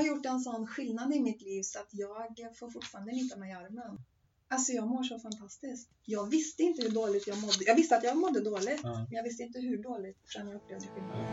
har gjort en sån skillnad i mitt liv så att jag får fortfarande nytta mig i armen. Alltså jag mår så fantastiskt. Jag visste inte hur dåligt jag mådde. Jag visste att jag mådde dåligt, Ja. men jag visste inte hur dåligt förrän jag upplevde skillnaden.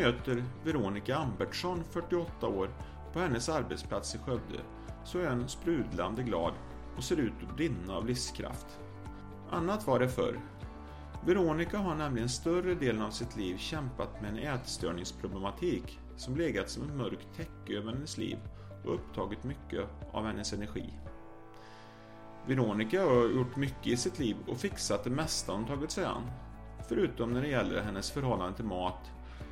Möter Veronica Ambertsson, 48 år, på hennes arbetsplats i Skövde så är hon sprudlande glad och ser ut att brinna av livskraft. Annat var det förr. Veronica har nämligen större delen av sitt liv kämpat med en ätstörningsproblematik som legat som ett mörkt täcke över hennes liv och upptagit mycket av hennes energi. Veronica har gjort mycket i sitt liv och fixat det mesta hon tagit sig an. Förutom när det gäller hennes förhållande till mat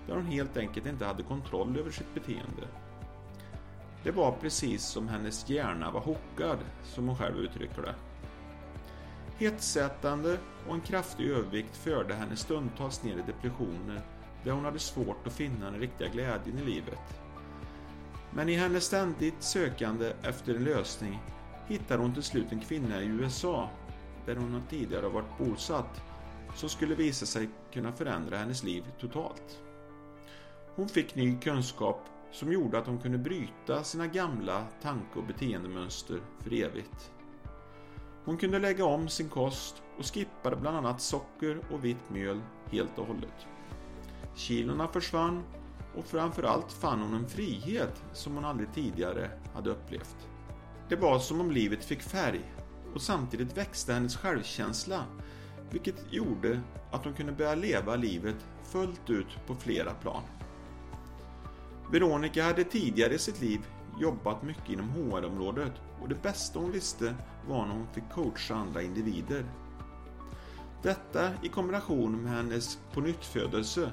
där hon helt enkelt inte hade kontroll över sitt beteende. Det var precis som hennes hjärna var hookad, som hon själv uttrycker det. Hetsätande och en kraftig övervikt förde henne stundtals ner i depressioner där hon hade svårt att finna den riktiga glädjen i livet. Men i hennes ständigt sökande efter en lösning hittade hon till slut en kvinna i USA, där hon tidigare varit bosatt, som skulle visa sig kunna förändra hennes liv totalt. Hon fick ny kunskap som gjorde att hon kunde bryta sina gamla tanke och beteendemönster för evigt. Hon kunde lägga om sin kost och skippade bland annat socker och vitt mjöl helt och hållet. Kilorna försvann och framförallt fann hon en frihet som hon aldrig tidigare hade upplevt. Det var som om livet fick färg och samtidigt växte hennes självkänsla vilket gjorde att hon kunde börja leva livet fullt ut på flera plan. Veronica hade tidigare i sitt liv jobbat mycket inom HR-området och det bästa hon visste var när hon fick coacha andra individer. Detta i kombination med hennes pånyttfödelse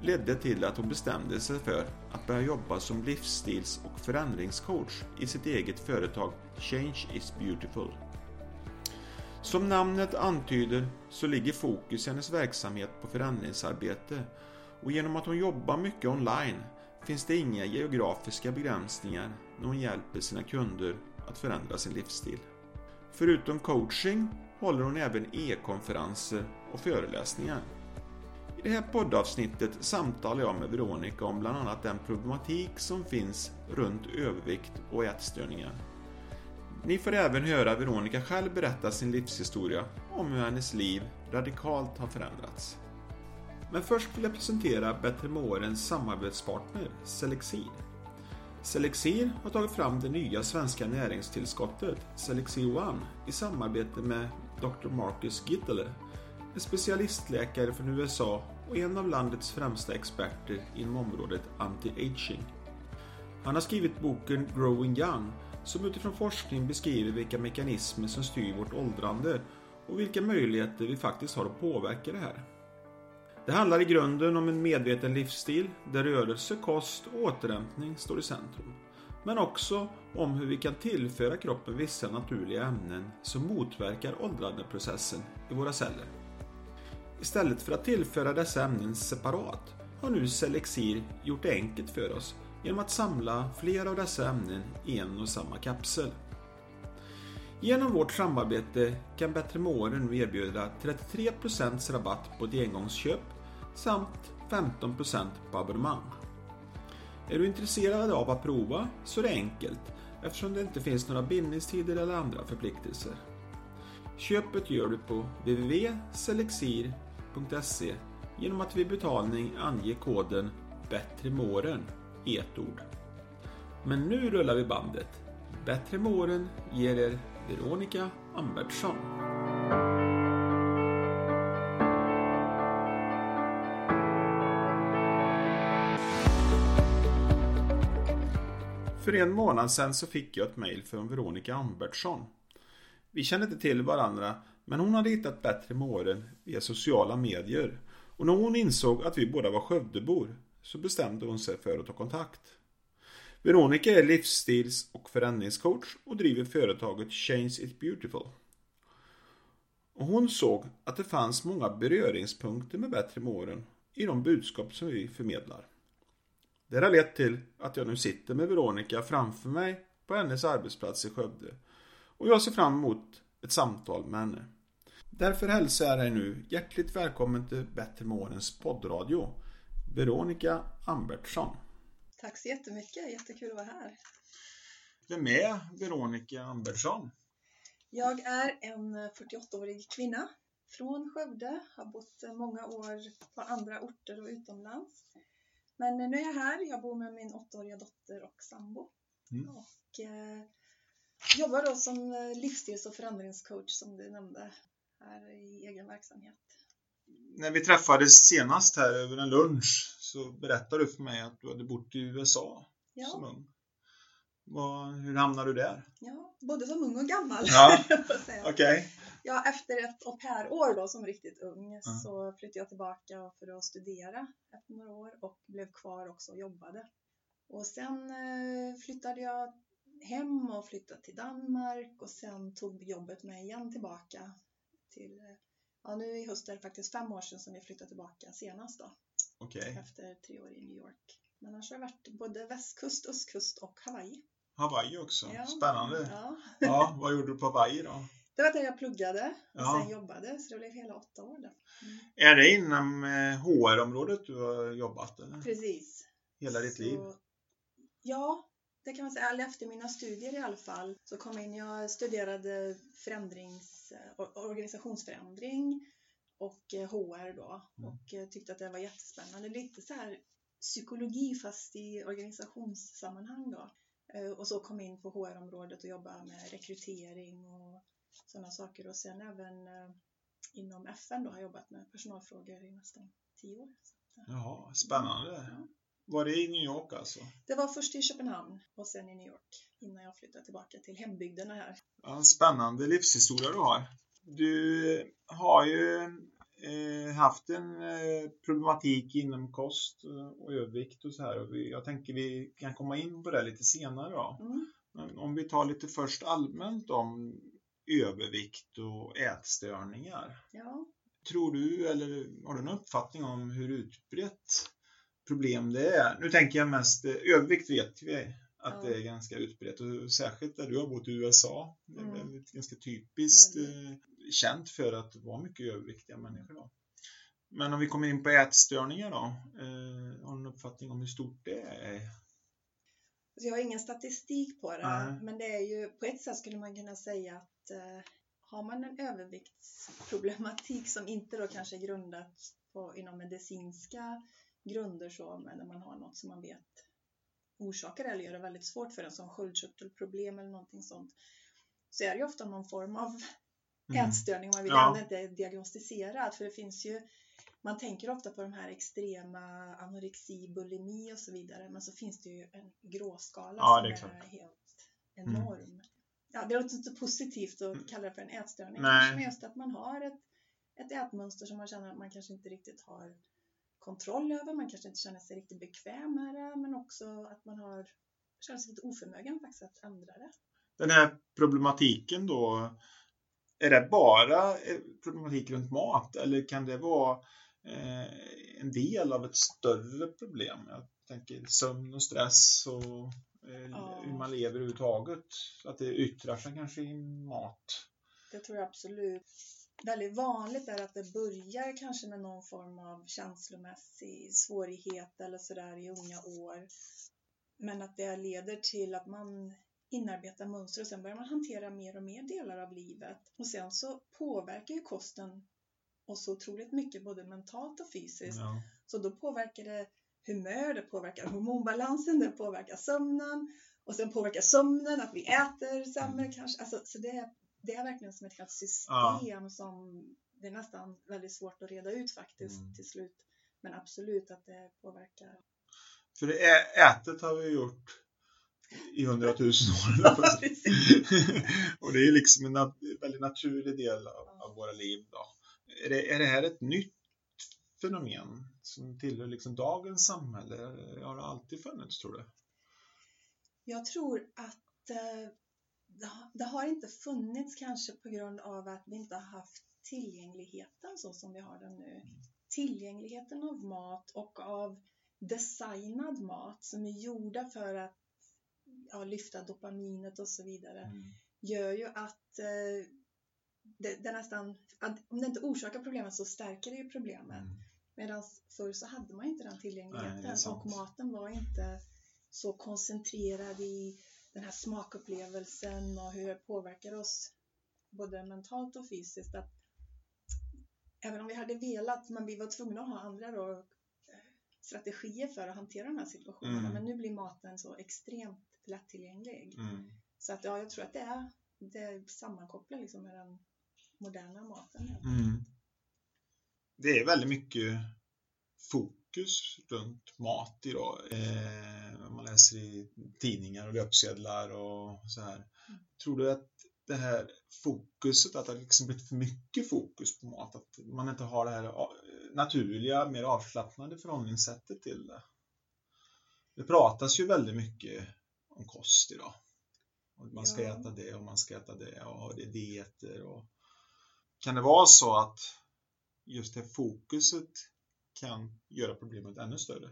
ledde till att hon bestämde sig för att börja jobba som livsstils och förändringscoach i sitt eget företag Change is beautiful. Som namnet antyder så ligger fokus i hennes verksamhet på förändringsarbete och genom att hon jobbar mycket online finns det inga geografiska begränsningar när hon hjälper sina kunder att förändra sin livsstil. Förutom coaching håller hon även e-konferenser och föreläsningar. I det här poddavsnittet samtalar jag med Veronica om bland annat den problematik som finns runt övervikt och ätstörningar. Ni får även höra Veronica själv berätta sin livshistoria om hur hennes liv radikalt har förändrats. Men först vill jag presentera Bättre med årens samarbetspartner Selexir. Selexir har tagit fram det nya svenska näringstillskottet Selexir One i samarbete med Dr. Marcus Gittele, en specialistläkare från USA och en av landets främsta experter inom området anti-aging. Han har skrivit boken Growing Young som utifrån forskning beskriver vilka mekanismer som styr vårt åldrande och vilka möjligheter vi faktiskt har att påverka det här. Det handlar i grunden om en medveten livsstil där rörelse, kost och återhämtning står i centrum. Men också om hur vi kan tillföra kroppen vissa naturliga ämnen som motverkar åldrandeprocessen i våra celler. Istället för att tillföra dessa ämnen separat har nu Selexir gjort det enkelt för oss genom att samla flera av dessa ämnen i en och samma kapsel. Genom vårt samarbete kan Bättre med åren nu erbjuda 33% rabatt på ett engångsköp samt 15% på abonnemang. Är du intresserad av att prova så är det enkelt eftersom det inte finns några bindningstider eller andra förpliktelser. Köpet gör du på www.selexir.se genom att vid betalning ange koden Bättre med åren i ett ord. Men nu rullar vi bandet. Bättre med åren ger er Veronica Ambertsson. För en månad sedan så fick jag ett mail från Veronica Ambertsson. Vi kände inte till varandra men hon hade hittat bättre med åren via sociala medier. Och när hon insåg att vi båda var Skövdebor så bestämde hon sig för att ta kontakt. Veronica är livsstils och förändringscoach och driver företaget Change It Beautiful. Och hon såg att det fanns många beröringspunkter med bättre med åren i de budskap som vi förmedlar. Det har lett till att jag nu sitter med Veronica framför mig på hennes arbetsplats i Skövde. Och jag ser fram emot ett samtal med henne. Därför hälsar jag dig nu hjärtligt välkommen till Bättre med årens poddradio. Veronica Ambertsson. Tack så jättemycket, jättekul att vara här. Vem är Veronica Ambertsson? Jag är en 48-årig kvinna från Skövde, har bott många år på andra orter och utomlands. Men nu är jag här, jag bor med min åttaåriga dotter och sambo. Mm. Och eh, jobbar då som livsstils och förändringscoach som du nämnde här i egen verksamhet. När vi träffades senast här över en lunch så berättade du för mig att du hade bott i USA ja. som ung. Vad, hur hamnade du där? Ja, både som ung och gammal. Ja, Okay. Ja, efter ett au pair-år då som riktigt ung mm. så flyttade jag tillbaka för att studera efter några år och blev kvar också och jobbade. Och sen eh, flyttade jag hem och flyttade till Danmark och sen tog jobbet mig igen tillbaka till, ja nu i höst är det faktiskt fem år sedan som vi flyttade tillbaka senast då. Okay. Efter tre år i New York. Men annars har det varit både västkust, östkust och Hawaii. Hawaii också, ja. spännande. Ja. ja, vad gjorde du på Hawaii då? Det var där jag pluggade och ja. sen jobbade, så det blev hela åtta år där. Mm. Är det inom HR-området eh, du har jobbat? Eller? Precis. Hela ditt så, liv? Ja, det kan man säga. Eller efter mina studier i alla fall så kom jag in, jag studerade förändrings, organisationsförändring och HR eh, då mm. och eh, tyckte att det var jättespännande. Lite så här psykologi fast i organisationssammanhang då. Och så kom jag in på HR-området och jobbade med rekrytering och sådana saker och sen även eh, inom FN då har jag jobbat med personalfrågor i nästan tio år. Så, Jaha, spännande. Ja. Var det i New York alltså? Det var först i Köpenhamn och sen i New York innan jag flyttade tillbaka till hembygderna här. Ja, spännande livshistoria du har. Du har ju eh, haft en eh, problematik inom kost och övervikt och så här. Och vi, jag tänker vi kan komma in på det lite senare då. Mm. Men om vi tar lite först allmänt om övervikt och ätstörningar. Ja. Tror du, eller har du någon uppfattning om hur utbrett problem det är? Nu tänker jag mest, eh, övervikt vet vi att ja. det är ganska utbrett och särskilt där du har bott i USA. Det är mm. ganska typiskt eh, känt för att vara mycket överviktiga människor. Då. Men om vi kommer in på ätstörningar då, eh, har du någon uppfattning om hur stort det är? Jag har ingen statistik på det, Nej. men det är ju på ett sätt skulle man kunna säga att eh, har man en överviktsproblematik som inte då kanske är grundat på, inom medicinska grunder så, men när man har något som man vet orsakar eller gör det väldigt svårt för en som sköldkörtelproblem eller någonting sånt så är det ju ofta någon form av mm. ätstörning man vill ja. ändå inte diagnostisera för det finns ju man tänker ofta på de här extrema anorexi, bulimi och så vidare men så finns det ju en gråskala ja, som är, är helt enorm. Mm ja, det låter inte positivt att kalla det för en ätstörning. Nej. Kanske just att man har ett, ett ätmönster som man känner att man kanske inte riktigt har kontroll över. Man kanske inte känner sig riktigt bekväm med det, men också att man har, känner sig lite oförmögen faktiskt att ändra det. Den här problematiken då, är det bara eh, problematik runt mat eller kan det vara eh, en del av ett större problem? Jag tänker sömn och stress och ja. hur man lever överhuvudtaget. Att det yttrar sig kanske i mat. Det tror jag absolut. Väldigt vanligt är att det börjar kanske med någon form av känslomässig svårighet eller sådär i unga år. Men att det leder till att man inarbetar mönster och sen börjar man hantera mer och mer delar av livet. Och sen så påverkar ju kosten oss otroligt mycket både mentalt och fysiskt. Ja. Så då påverkar det humör, det påverkar hormonbalansen, det påverkar sömnen och sen påverkar sömnen att vi äter sämre mm. kanske. Alltså, så det, det är verkligen som ett helt system ja. som det är nästan väldigt svårt att reda ut faktiskt mm. till slut. Men absolut att det påverkar. För det är, ätet har vi gjort i hundratusen år. och det är liksom en väldigt naturlig del av, av våra liv. Då. Är, det, är det här ett nytt fenomen som tillhör liksom dagens samhälle? Har det alltid funnits tror du? Jag tror att eh, det har inte funnits kanske på grund av att vi inte har haft tillgängligheten så som vi har den nu. tillgängligheten av mat och av designad mat som är gjorda för att ja, lyfta dopaminet och så vidare Mm. gör ju att eh, det, det nästan, att om det inte orsakar problemet så stärker det ju problemet. Mm. Medan förr så hade man inte den Nej, tillgängligheten sant. och maten var inte så koncentrerad i den här smakupplevelsen och hur det påverkar oss både mentalt och fysiskt. Att även om vi hade velat, men vi var tvungna att ha andra då, eh, strategier för att hantera de här situationerna. Mm. Men nu blir maten så extremt lättillgänglig. Mm. Så att ja, jag tror att det är, det är sammankopplat liksom med den moderna maten. Mm. Det är väldigt mycket fokus runt mat idag. Eh, man läser i tidningar och löpsedlar och så här. Mm. Tror du att det här fokuset, att det har liksom blivit för mycket fokus på mat, att man inte har det här naturliga, mer avslappnade förhållningssättet till det? Det pratas ju väldigt mycket om kost idag. Och man ska Ja. äta det och man ska äta det och det är dieter och kan det vara så att just det fokuset kan göra problemet ännu större?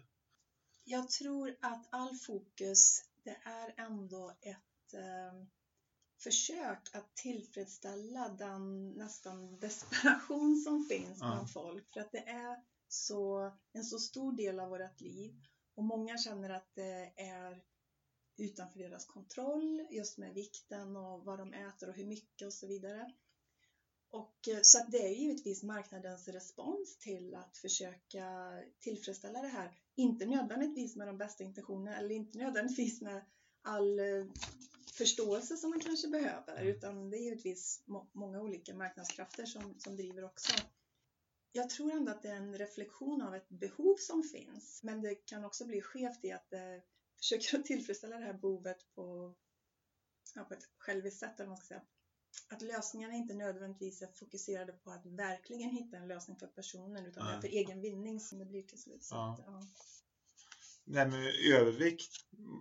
Jag tror att all fokus, det är ändå ett eh, försök att tillfredsställa den nästan desperation som finns Ja. bland folk. För att det är så, en så stor del av vårt liv och många känner att det är utanför deras kontroll just med vikten och vad de äter och hur mycket och så vidare. Och, eh, så att det är givetvis marknadens respons till att försöka tillfredsställa det här. Inte nödvändigtvis med de bästa intentionerna eller inte nödvändigtvis med all eh, förståelse som man kanske behöver utan det är givetvis må- många olika marknadskrafter som, som driver också. Jag tror ändå att det är en reflektion av ett behov som finns men det kan också bli skevt i att det försöker att tillfredsställa det här behovet på, ja, på ett själviskt sätt eller man ska säga. Att lösningarna inte nödvändigtvis är fokuserade på att verkligen hitta en lösning för personen utan det är för egen vinning som det blir till slut. Så Ja. att, ja. Det här med övervikt,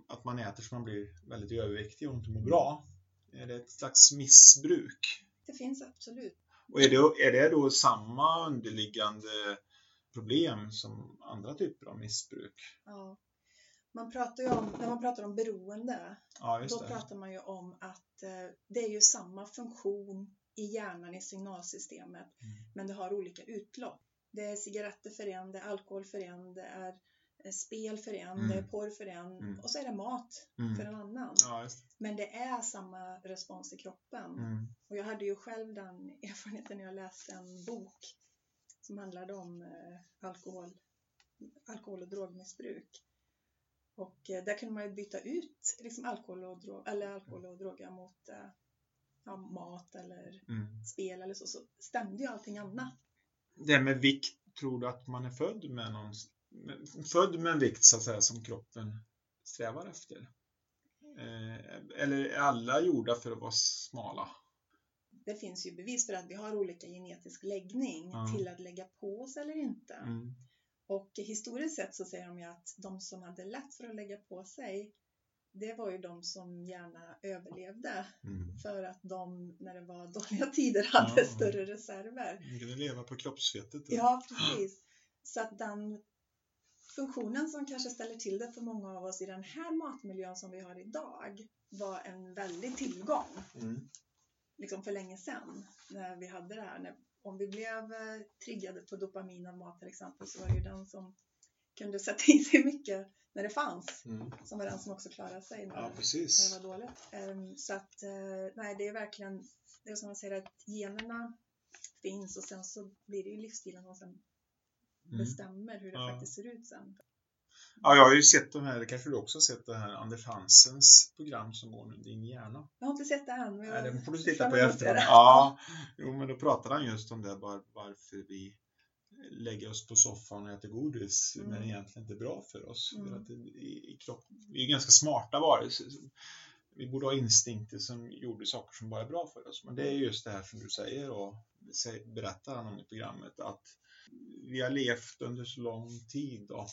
att man äter så man blir väldigt överviktig och inte mår bra. Är det ett slags missbruk? Det finns absolut. Och är det, är det då samma underliggande problem som andra typer av missbruk? Ja. Man pratar ju om, när man pratar om beroende, Ja, då det. pratar man ju om att eh, det är ju samma funktion i hjärnan i signalsystemet, Mm. men det har olika utlopp. Det är cigaretter för en, det är alkohol för en, det är eh, spel för en, Mm. det är porr för en Mm. och så är det mat Mm. för en annan. Ja, det. Men det är samma respons i kroppen. Mm. Och jag hade ju själv den erfarenheten när jag läste en bok som handlade om eh, alkohol, alkohol och drogmissbruk. Och eh, där kunde man ju byta ut liksom alkohol, och drog, eller alkohol och droger mot eh, ja, mat eller Mm. spel eller så, så stämde ju allting annat. Det med vikt, tror du att man är född med någon född med en vikt så att säga som kroppen strävar efter? Eh, eller är alla gjorda för att vara smala? Det finns ju bevis för att vi har olika genetisk läggning Ja. till att lägga på oss eller inte. Mm. Och historiskt sett så säger de ju att de som hade lätt för att lägga på sig, det var ju de som gärna överlevde. Mm. För att de, när det var dåliga tider, hade Ja. större reserver. Man kunde leva på kroppsfettet. Ja, precis. Så att den funktionen som kanske ställer till det för många av oss i den här matmiljön som vi har idag var en väldig tillgång. Mm. Liksom för länge sedan när vi hade det här. När, om vi blev eh, triggade på dopamin av mat till exempel så var det ju den som kunde sätta i sig mycket när det fanns. Mm. Som var den som också klarade sig när, Ja, när det var dåligt. Ehm, så att, eh, nej det är verkligen, det är som man säger att generna finns och sen så blir det ju livsstilen som sen Mm. bestämmer hur det Ja. faktiskt ser ut sen. Ja, jag har ju sett de här, kanske du också har sett det här Anders Hansens program som går nu, Din hjärna. Jag har inte sett det än. Men Nej, det får du titta på i efterhand. Ja, jo, men då pratar han just om det, var, varför vi lägger oss på soffan och äter godis Mm. det egentligen inte bra för oss. Mm. För att det, i, i kropp, vi är ganska smarta varelser. Vi borde ha instinkter som gjorde saker som bara är bra för oss. Men det är just det här som du säger och berättar han om i programmet att vi har levt under så lång tid då,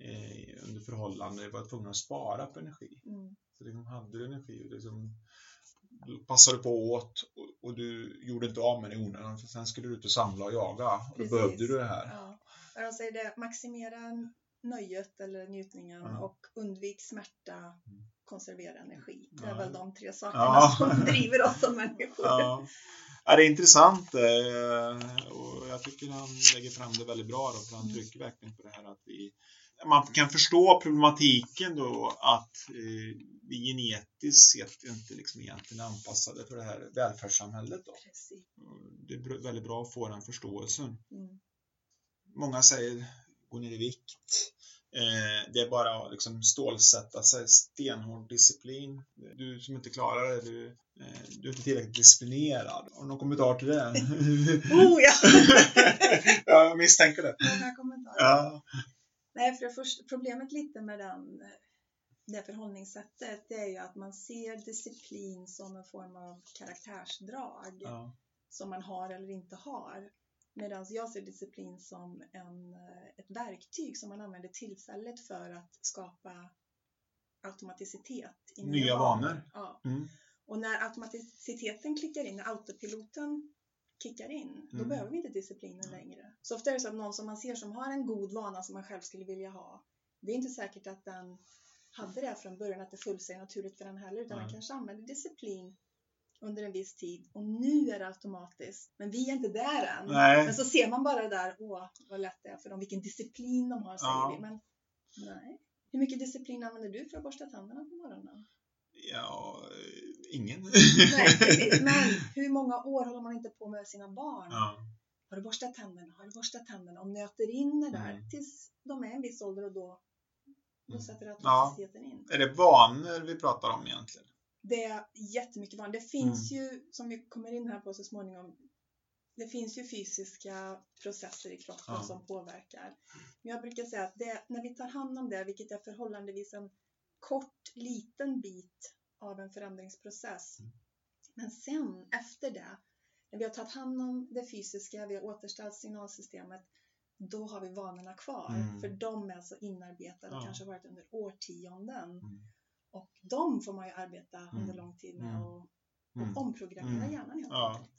eh, under förhållanden, var tvungna att spara på energi. Mm. Så liksom hade du energi och liksom, du passade på och åt och, och du gjorde inte av med det i onödan för sen skulle du ut och samla och jaga och då Precis. behövde du det här. Ja. De säger det, maximera nöjet eller njutningen Ja. och undvik smärta, konservera energi. Det är Ja. väl de tre sakerna Ja. som driver oss som människor. Ja. Ja, det är intressant eh, och jag tycker han lägger fram det väldigt bra då, för han Mm. trycker verkligen på det här att vi man kan förstå problematiken då att eh, vi genetiskt sett inte liksom egentligen är anpassade för det här välfärdssamhället. Då. Precis. Det är väldigt bra att få den förståelsen. Mm. Många säger gå ner i vikt. Eh, det är bara att liksom stålsätta sig, stenhård disciplin. Du som inte klarar det, du, eh, du är inte tillräckligt disciplinerad. Har du någon kommentar till det? Oh ja! ja, jag misstänker det. Många kommentarer. Ja. Nej, för det första, problemet lite med den, det förhållningssättet det är ju att man ser disciplin som en form av karaktärsdrag Ja. som man har eller inte har. Medan jag ser disciplin som en, ett verktyg som man använder tillfället för att skapa automaticitet. i Nya vanor. Ja. Mm. Och när automaticiteten klickar in, när autopiloten kickar in, då Mm. behöver vi inte disciplinen längre. Så ofta är det så att någon som man ser som har en god vana som man själv skulle vilja ha, det är inte säkert att den hade det från början, att det föll sig naturligt för den heller, utan den Nej. kanske använder disciplin under en viss tid och nu är det automatiskt. Men vi är inte där än. Nej. Men så ser man bara det där, åh vad lätt det är för dem, vilken disciplin de har säger Ja. vi. Men nej. Hur mycket disciplin använder du för att borsta tänderna på morgonen? Ja, ingen. Nej, precis. Men hur många år håller man inte på med sina barn? Ja. Har du borstat tänderna? Har du borstat tänderna? Och nöter in det där Mm. tills de är en viss ålder och då, då Mm. sätter Ja. automaticiteten in. Är det vanor vi pratar om egentligen? Det är jättemycket vanligt. Det finns ju, som vi kommer in här på så småningom, det finns ju fysiska processer i kroppen Ja. som påverkar. Men jag brukar säga att det, när vi tar hand om det, vilket är förhållandevis en kort, liten bit av en förändringsprocess. Mm. Men sen, efter det, när vi har tagit hand om det fysiska, vi har återställt signalsystemet, då har vi vanorna kvar. Mm. För de är alltså inarbetade och Ja. kanske varit under årtionden. Mm. Och de får man ju arbeta Mm. under lång tid med Mm. och, och Mm. omprogrammera Mm. hjärnan helt Ja. enkelt.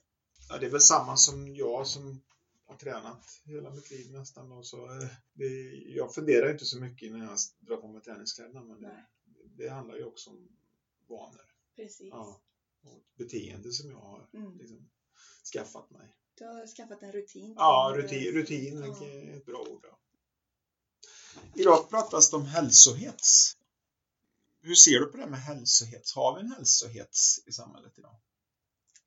Ja, det är väl samma som jag som har tränat hela mitt liv nästan. Och så, eh, det, jag funderar inte så mycket innan jag drar på mig träningskläderna. Men det, det handlar ju också om vanor precis. ja, och beteende som jag har Mm. liksom, skaffat mig. Du har skaffat en rutin. Ja, rutin, rutin Ja. är ett bra ord. Ja. Idag pratas det om hälsohets. Hur ser du på det här med hälsohets? Har vi en hälsohets i samhället idag?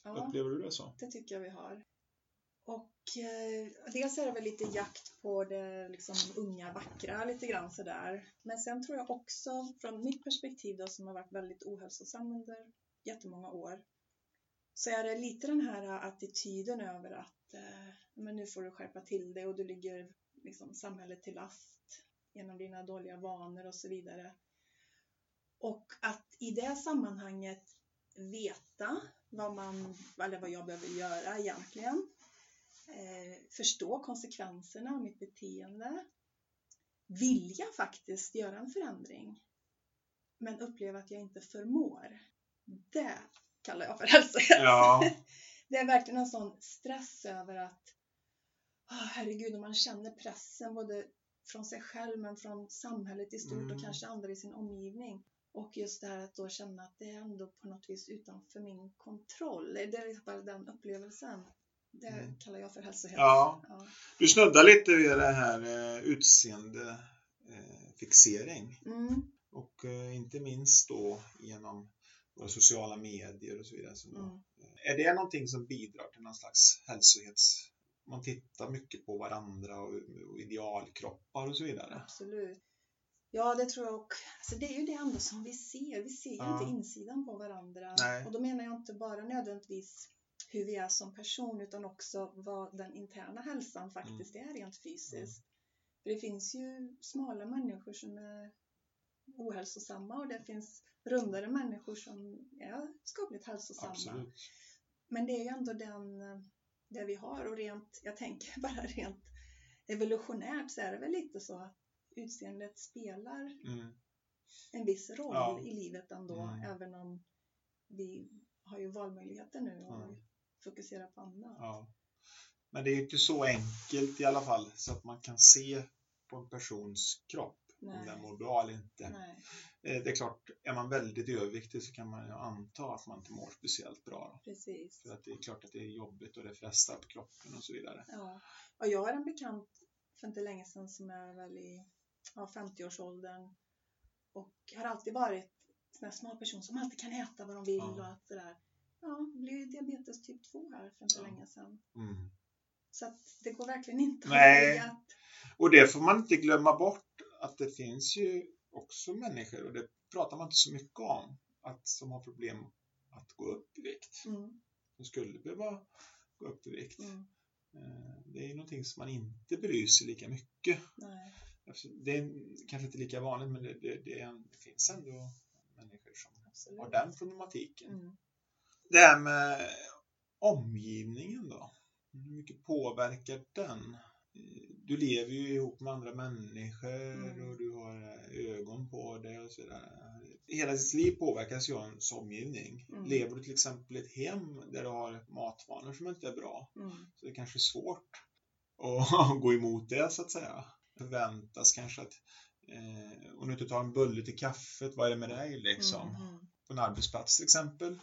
Ja, Upplever du det så? det tycker jag vi har. Och eh, dels är det väl lite jakt på det liksom, unga, vackra lite grann sådär. Men sen tror jag också från mitt perspektiv då som har varit väldigt ohälsosam under jättemånga år. Så är det lite den här attityden över att eh, men nu får du skärpa till dig och du ligger liksom, samhället till last genom dina dåliga vanor och så vidare. Och att i det sammanhanget veta vad, man, eller vad jag behöver göra egentligen. Eh, förstå konsekvenserna av mitt beteende. Vilja faktiskt göra en förändring. Men uppleva att jag inte förmår. Det kallar jag för hälsohets. Ja. Det är verkligen en sån stress över att ah, herregud, om man känner pressen både från sig själv men från samhället i stort Mm. och kanske andra i sin omgivning. Och just det här att då känna att det är ändå på något vis utanför min kontroll. Det är liksom bara den upplevelsen. Det Mm. kallar jag för hälsohets. Ja. Ja. Du snuddar lite vid det här eh, utseendefixering. Mm. Och eh, inte minst då genom våra sociala medier och så vidare. Mm. Är det någonting som bidrar till någon slags hälsohets... Man tittar mycket på varandra och, och idealkroppar och så vidare. Absolut. Ja, det tror jag också. Alltså, det är ju det ändå som vi ser. Vi ser ju Ja. inte insidan på varandra. Nej. Och då menar jag inte bara nödvändigtvis hur vi är som person utan också vad den interna hälsan faktiskt Mm. är rent fysiskt. För det finns ju smala människor som är ohälsosamma och det finns rundare människor som är skapligt hälsosamma. Absolut. Men det är ju ändå den, det vi har och rent, jag tänker bara rent evolutionärt så är det väl lite så att utseendet spelar Mm. en viss roll Ja. i livet ändå, Mm. även om vi har ju valmöjligheter nu och Mm. Fokuserar på annat. Ja. Men det är inte så enkelt i alla fall så att man kan se på en persons kropp Nej. om den mår bra eller inte. Nej. Eh, Det är klart, är man väldigt överviktig så kan man ju anta att man inte mår speciellt bra. Precis. För att det är klart att det är jobbigt och det frestar på kroppen och så vidare. Ja. Och jag har en bekant för inte länge sedan som är väl i ja, 50-årsåldern och har alltid varit en sån här smal person som alltid kan äta vad de vill Ja. och allt det där. Ja, det blev ju diabetes typ 2 här för inte Ja. länge sedan. Mm. Så att det går verkligen inte Nej. att Och det får man inte glömma bort att det finns ju också människor och det pratar man inte så mycket om att som har problem att gå upp i vikt. mm, skulle behöva gå upp i vikt. mm, Eh, Det är ju någonting som man inte bryr sig lika mycket. nej, Det är kanske inte lika vanligt men det, det, det, det finns ändå människor som absolut. har den problematiken. Mm, Det här med omgivningen då. Hur mycket påverkar den? Du lever ju ihop med andra människor Mm. och du har ögon på dig och sådär. Hela ditt liv påverkas ju av ens omgivning. Mm. Lever du till exempel i ett hem där du har matvanor som inte är bra mm, så det kanske är svårt att gå emot det så att säga. Förväntas kanske att eh, om du inte tar en bulle till kaffet, vad är det med dig liksom? mm, mm. På en arbetsplats till exempel.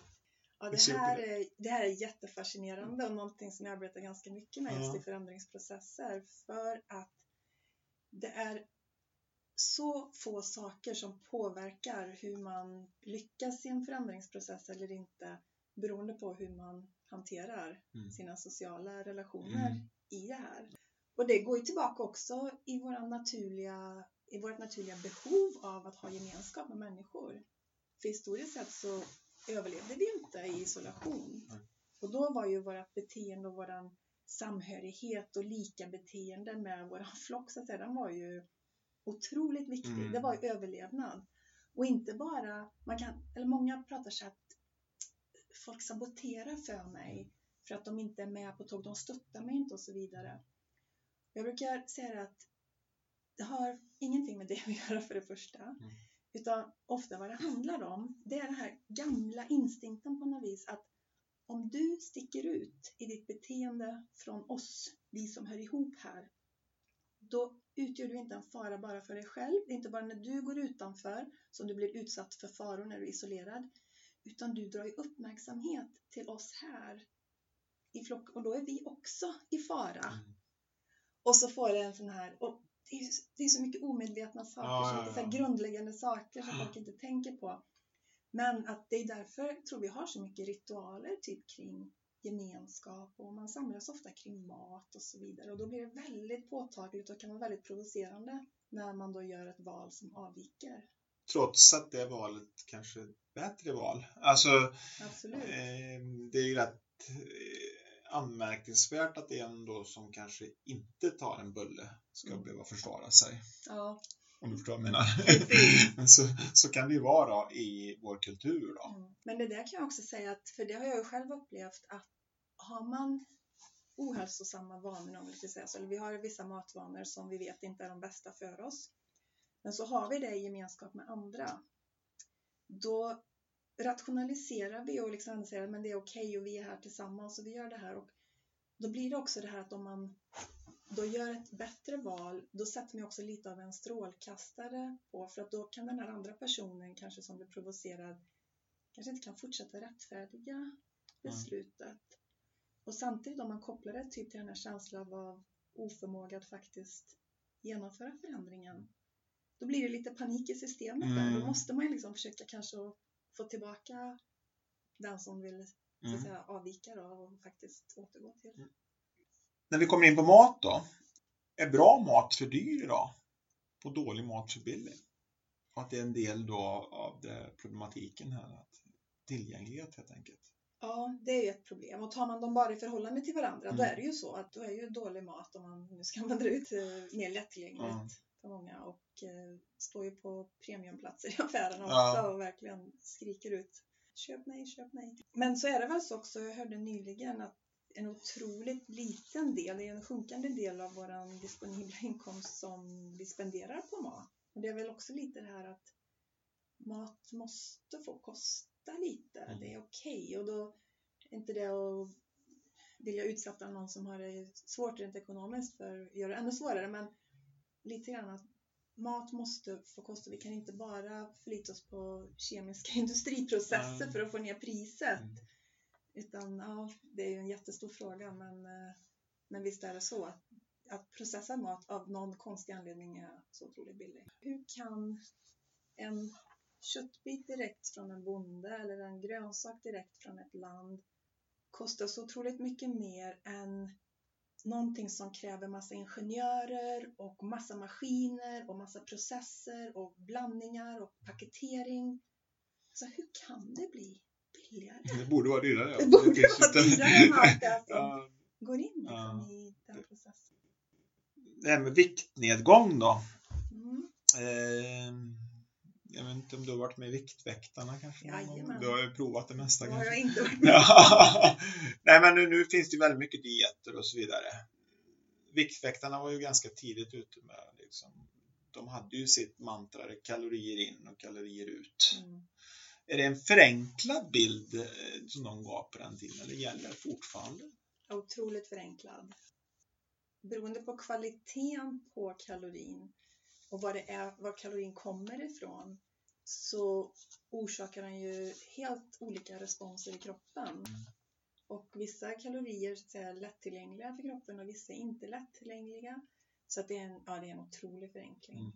Ja, det här, är, det här är jättefascinerande och någonting som jag arbetar ganska mycket med just i förändringsprocesser för att det är så få saker som påverkar hur man lyckas i en förändringsprocess eller inte beroende på hur man hanterar Mm. sina sociala relationer Mm. i det här. Och det går ju tillbaka också i, våra naturliga, i vårt naturliga behov av att ha gemenskap med människor. För historiskt sett så överlevde vi inte i isolation. Och då var ju vårt beteende och vår samhörighet och lika beteende med vår flock så att säga, den var ju otroligt viktig. Mm. Det var ju överlevnad. Och inte bara, man kan, eller många pratar så att folk saboterar för mig för att de inte är med på tåg, de stöttar mig inte och så vidare. Jag brukar säga att det har ingenting med det att göra för det första. Utan ofta vad det handlar om, det är den här gamla instinkten på något vis att om du sticker ut i ditt beteende från oss, vi som hör ihop här, då utgör du inte en fara bara för dig själv. Det är inte bara när du går utanför som du blir utsatt för faror när du är isolerad, utan du drar ju uppmärksamhet till oss här i flock och då är vi också i fara. Mm. Och så får det en sån här, och det är, det är så mycket omedvetna saker, Ja, ja, mycket så ja. grundläggande saker som Ja. folk inte tänker på. Men att det är därför tror vi har så mycket ritualer typ kring gemenskap och man samlas ofta kring mat och så vidare och då blir det väldigt påtagligt och kan vara väldigt provocerande när man då gör ett val som avviker. Trots att det valet kanske är ett bättre val. Alltså, Absolut. eh, det är ju rätt anmärkningsvärt att det är en då som kanske inte tar en bulle ska Mm. behöva försvara sig. Ja. Om du förstår vad jag menar. Så, så kan det ju vara då, i vår kultur. Då. Mm. Men det där kan jag också säga att, för det har jag ju själv upplevt att har man ohälsosamma vanor om vi ska säga så, eller vi har vissa matvanor som vi vet inte är de bästa för oss. Men så har vi det i gemenskap med andra. Då rationaliserar vi och liksom säger att det är okej och vi är här tillsammans och vi gör det här. Och då blir det också det här att om man då gör ett bättre val, då sätter man också lite av en strålkastare på för att då kan den här andra personen kanske som blir provocerad kanske inte kan fortsätta rättfärdiga beslutet. Och samtidigt om man kopplar det typ till den här känslan av oförmåga att faktiskt genomföra förändringen, då blir det lite panik i systemet där. Mm. Då måste man liksom försöka kanske få tillbaka den som vill så att Mm. säga, avvika då och faktiskt återgå till. När vi kommer in på mat då. Är bra mat för dyr idag? Och dålig mat för billig? Och att det är en del då av problematiken här. Att tillgänglighet helt enkelt. Ja, det är ju ett problem. Och tar man dem bara i förhållande till varandra, då Mm. är det ju så att då är ju dålig mat, om man nu ska använda det ut, eh, mer lättillgängligt Ja. För många och eh, står ju på premiumplatser i affärerna också Ja. och verkligen skriker ut köp mig, köp mig. Men så är det väl så också, jag hörde nyligen att en otroligt liten del, det är en sjunkande del av vår disponibla inkomst som vi spenderar på mat. Och det är väl också lite det här att mat måste få kosta lite. Mm. Det är okej och då är inte det att vilja utsätta någon som har det svårt rent ekonomiskt för att göra det ännu svårare. Men lite grann att mat måste få kosta. Vi kan inte bara förlita oss på kemiska industriprocesser Mm. för att få ner priset. Mm. Utan ja, det är ju en jättestor fråga men, eh, men visst är det så att, att processad mat av någon konstig anledning är så otroligt billig. Hur kan en köttbit direkt från en bonde eller en grönsak direkt från ett land kosta så otroligt mycket mer än någonting som kräver massa ingenjörer och massa maskiner och massa processer och blandningar och paketering. Så hur kan det bli billigare? Det borde vara dyrare. ja. Det borde finns vara dyrare än allt det som Ja, går in liksom Ja. i den processen. Det här med viktnedgång då. Mm. Eh, jag vet inte om du har varit med i Viktväktarna kanske? Jajamän. Du har ju provat det mesta Det har kanske? jag inte varit med. Nej men nu, nu finns det väldigt mycket dieter och så vidare. Viktväktarna var ju ganska tidigt ute med liksom, de hade ju sitt mantra kalorier in och kalorier ut. mm. Är det en förenklad bild eh, som de gav på den tiden eller gäller det fortfarande? Otroligt förenklad. Beroende på kvaliteten på kalorin och vad det är, var kalorin kommer ifrån så orsakar den ju helt olika responser i kroppen. Och vissa kalorier så är lättillgängliga för kroppen och vissa är inte lättillgängliga. Så att det, är en, ja, det är en otrolig förenkling. Mm.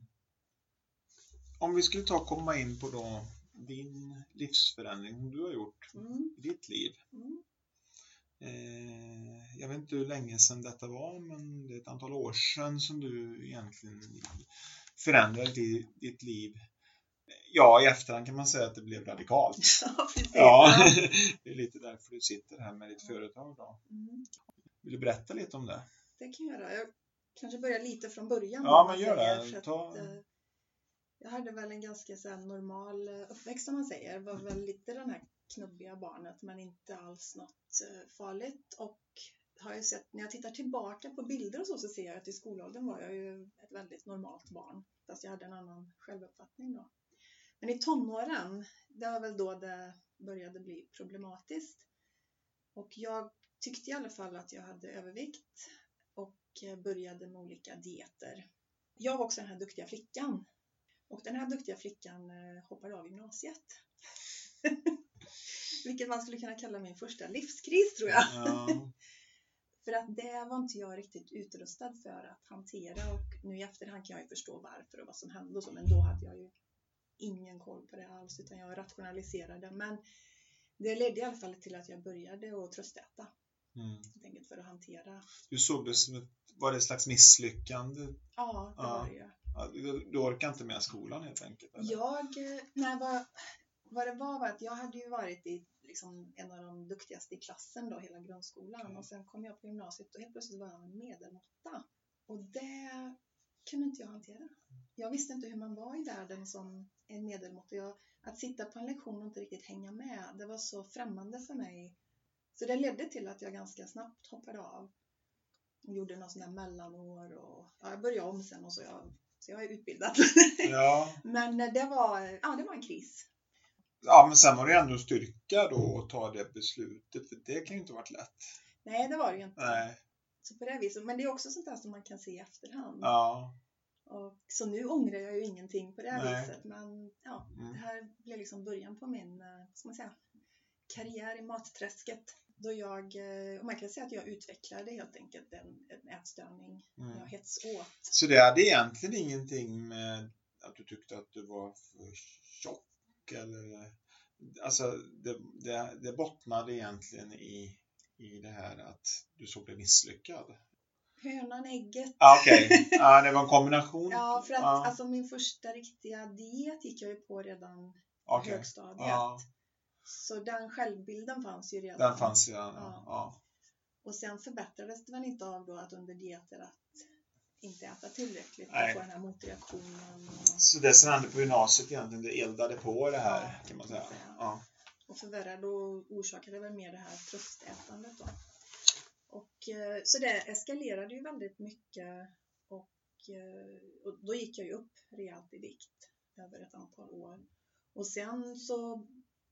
Om vi skulle ta och komma in på då din livsförändring som du har gjort Mm, i ditt liv. mm. Eh, jag vet inte hur länge sedan detta var, men det är ett antal år sedan som du egentligen förändrade di- ditt liv. Ja, i efterhand kan man säga att det blev radikalt. Ja, precis. Ja, det är lite därför du sitter här med ditt företag. Då. Mm, Vill du berätta lite om det? det kan jag göra. Jag kanske börjar lite från början. Ja, men gör säger, det. för att, Ta- eh, Jag hade väl en ganska så normal eh, uppväxt som man säger. Var väl lite den här knubbiga barnet men inte alls något eh, farligt. Och har ju sett, när jag tittar tillbaka på bilder och så, så ser jag att i skolåldern var jag ju ett väldigt normalt barn. Fast jag hade en annan självuppfattning då. Men i tonåren, det var väl då det började bli problematiskt. Och jag tyckte i alla fall att jag hade övervikt och började med olika dieter. Jag var också den här duktiga flickan. Och den här duktiga flickan eh, hoppade av gymnasiet. Vilket man skulle kunna kalla min första livskris tror jag. Ja, För att det var inte jag riktigt utrustad för att hantera och nu i efterhand kan jag ju förstå varför och vad som hände och så men då hade jag ju ingen koll på det alls utan jag rationaliserade. Men det ledde i alla fall till att jag började att tröstäta mm. helt enkelt för att hantera. Du såg det som ett, var det ett slags misslyckande? Ja, det Ja. var det ju. Ja, Du, du orkar inte med skolan helt enkelt? Eller? Jag, nej, vad, vad det var var att jag hade ju varit i liksom, en av de duktigaste i klassen då, hela grundskolan. Okej. Och sen kom jag på gymnasiet och helt plötsligt var jag en medelmåtta. Och det kunde inte jag hantera. Jag visste inte hur man var i världen som en medelmåtta. Jag, att sitta på en lektion och inte riktigt hänga med, det var så främmande för mig. Så det ledde till att jag ganska snabbt hoppade av. Och gjorde någon sån där mellanår och ja, jag började om sen och så jag, så jag är utbildad. Ja. Men eh, det var, ja, det var en kris. ja, men sen var det ändå styrka då att ta det beslutet, för det kan ju inte ha varit lätt. Nej, det var det ju inte. Nej. Så på det viset. Men det är också sånt där som man kan se i efterhand. Ja. Och, så nu ångrar jag ju ingenting på det här Nej. viset. Men ja, Mm. det här blev liksom början på min, eh, ska man säga, karriär i matträsket. Då jag, eh, och man kan säga att jag utvecklade helt enkelt en, en ätstörning. Mm. Jag hetsåt. Så det hade egentligen ingenting med att du tyckte att du var för tjock eller alltså det, det, det bottnade egentligen i, i det här att du såg dig misslyckad. Hönan, ägget. Ah, Okej, ja, det var en kombination. Ja, för att Ja, alltså min första riktiga diet gick jag ju på redan okej. högstadiet. Ja, Så den självbilden fanns ju redan. den fanns ju. Ja, Ja. Och sen förbättrades det väl inte av då att under dieter att inte äta tillräckligt Nej. och få den här motreaktionen. Och, Så det som hände på gymnasiet egentligen, det eldade på det här Ja, kan man säga. Ja. och förvärrade och orsakade väl mer det här tröstätandet då. Och, eh, så det eskalerade ju väldigt mycket och, eh, och då gick jag ju upp rejält i vikt över ett antal år. Och sen så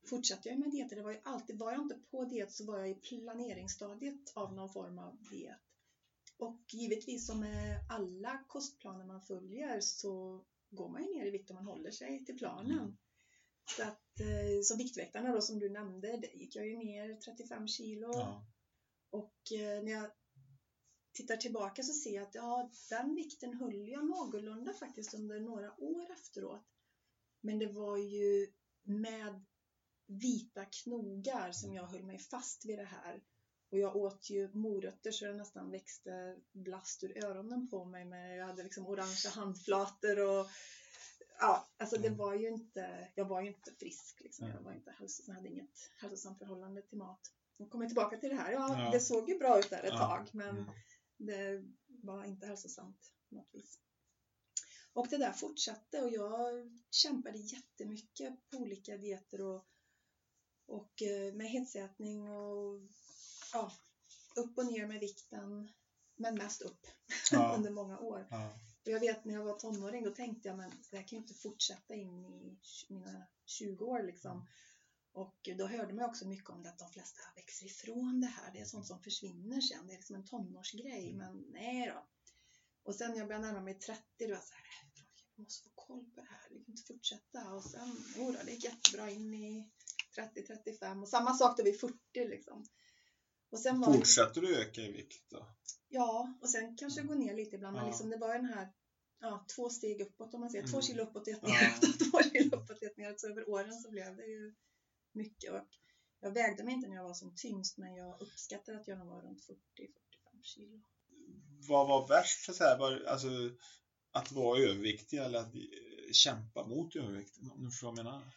fortsatte jag med dieter. Det var ju alltid, var jag inte på diet så var jag i planeringsstadiet av någon form av diet. Och givetvis som med alla kostplaner man följer så går man ju ner i vikt om man håller sig till planen. Mm. Så att eh, som Viktväktarna då som du nämnde, det gick jag ju ner 35 kilo. Ja. Och eh, när jag tittar tillbaka så ser jag att ja, den vikten höll jag någorlunda faktiskt under några år efteråt. Men det var ju med vita knogar som jag höll mig fast vid det här. Och jag åt ju morötter så det nästan växte blast ur öronen på mig. Med, jag hade liksom orangea handflator och ja, alltså det Mm. var ju inte, jag var ju inte frisk liksom. Jag var inte hälsos, jag hade inget hälsosamt förhållande till mat. Nu kommer tillbaka till det här. Ja, Ja. det såg ju bra ut där ett Ja. tag, men Mm. det var inte hälsosamt på något vis. Och det där fortsatte och jag kämpade jättemycket på olika dieter och, och eh, med hetsätning och ja, upp och ner med vikten, men mest upp Ja. under många år. Ja. Och jag vet när jag var tonåring, då tänkte jag men det här kan ju inte fortsätta in i mina 20 år liksom. Och då hörde man också mycket om det att de flesta växer ifrån det här. Det är sånt som försvinner sen. Det är liksom en tonårsgrej. Men nej då. Och sen när jag började närma mig 30 då var jag så här, "Äh, jag måste få koll på det här. Det kan inte fortsätta. Och sen, jo då, det gick jättebra in i 30-35. Och samma sak då vid 40 liksom. Och sen var det- Fortsätter du öka i vikt då? Ja, och sen kanske gå ner lite ibland. Men Ja. liksom det var ju den här ja, två steg uppåt om man säger. Två Mm. kilo uppåt och ett Ja. neråt och två kilo uppåt och ett neråt. Så över åren så blev det ju mycket. Och jag vägde mig inte när jag var som tyngst men jag uppskattar att jag nog var runt 40-45 kilo. Vad var värst för så här, var, alltså, att vara överviktig eller att kämpa mot övervikten? Om du förstår vad jag menar?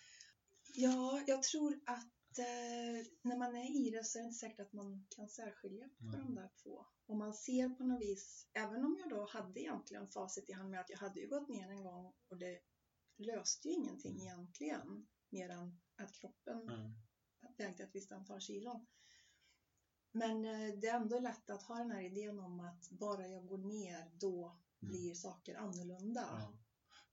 Ja, jag tror att eh, när man är i det så är det inte säkert att man kan särskilja på Mm. de där två. Och man ser på något vis, även om jag då hade egentligen facit i hand med att jag hade ju gått ner en gång och det löste ju ingenting egentligen mer än att kroppen Mm. vägde ett visst antal kilon. Men eh, det är ändå lätt att ha den här idén om att bara jag går ner då Mm. blir saker annorlunda. Ja.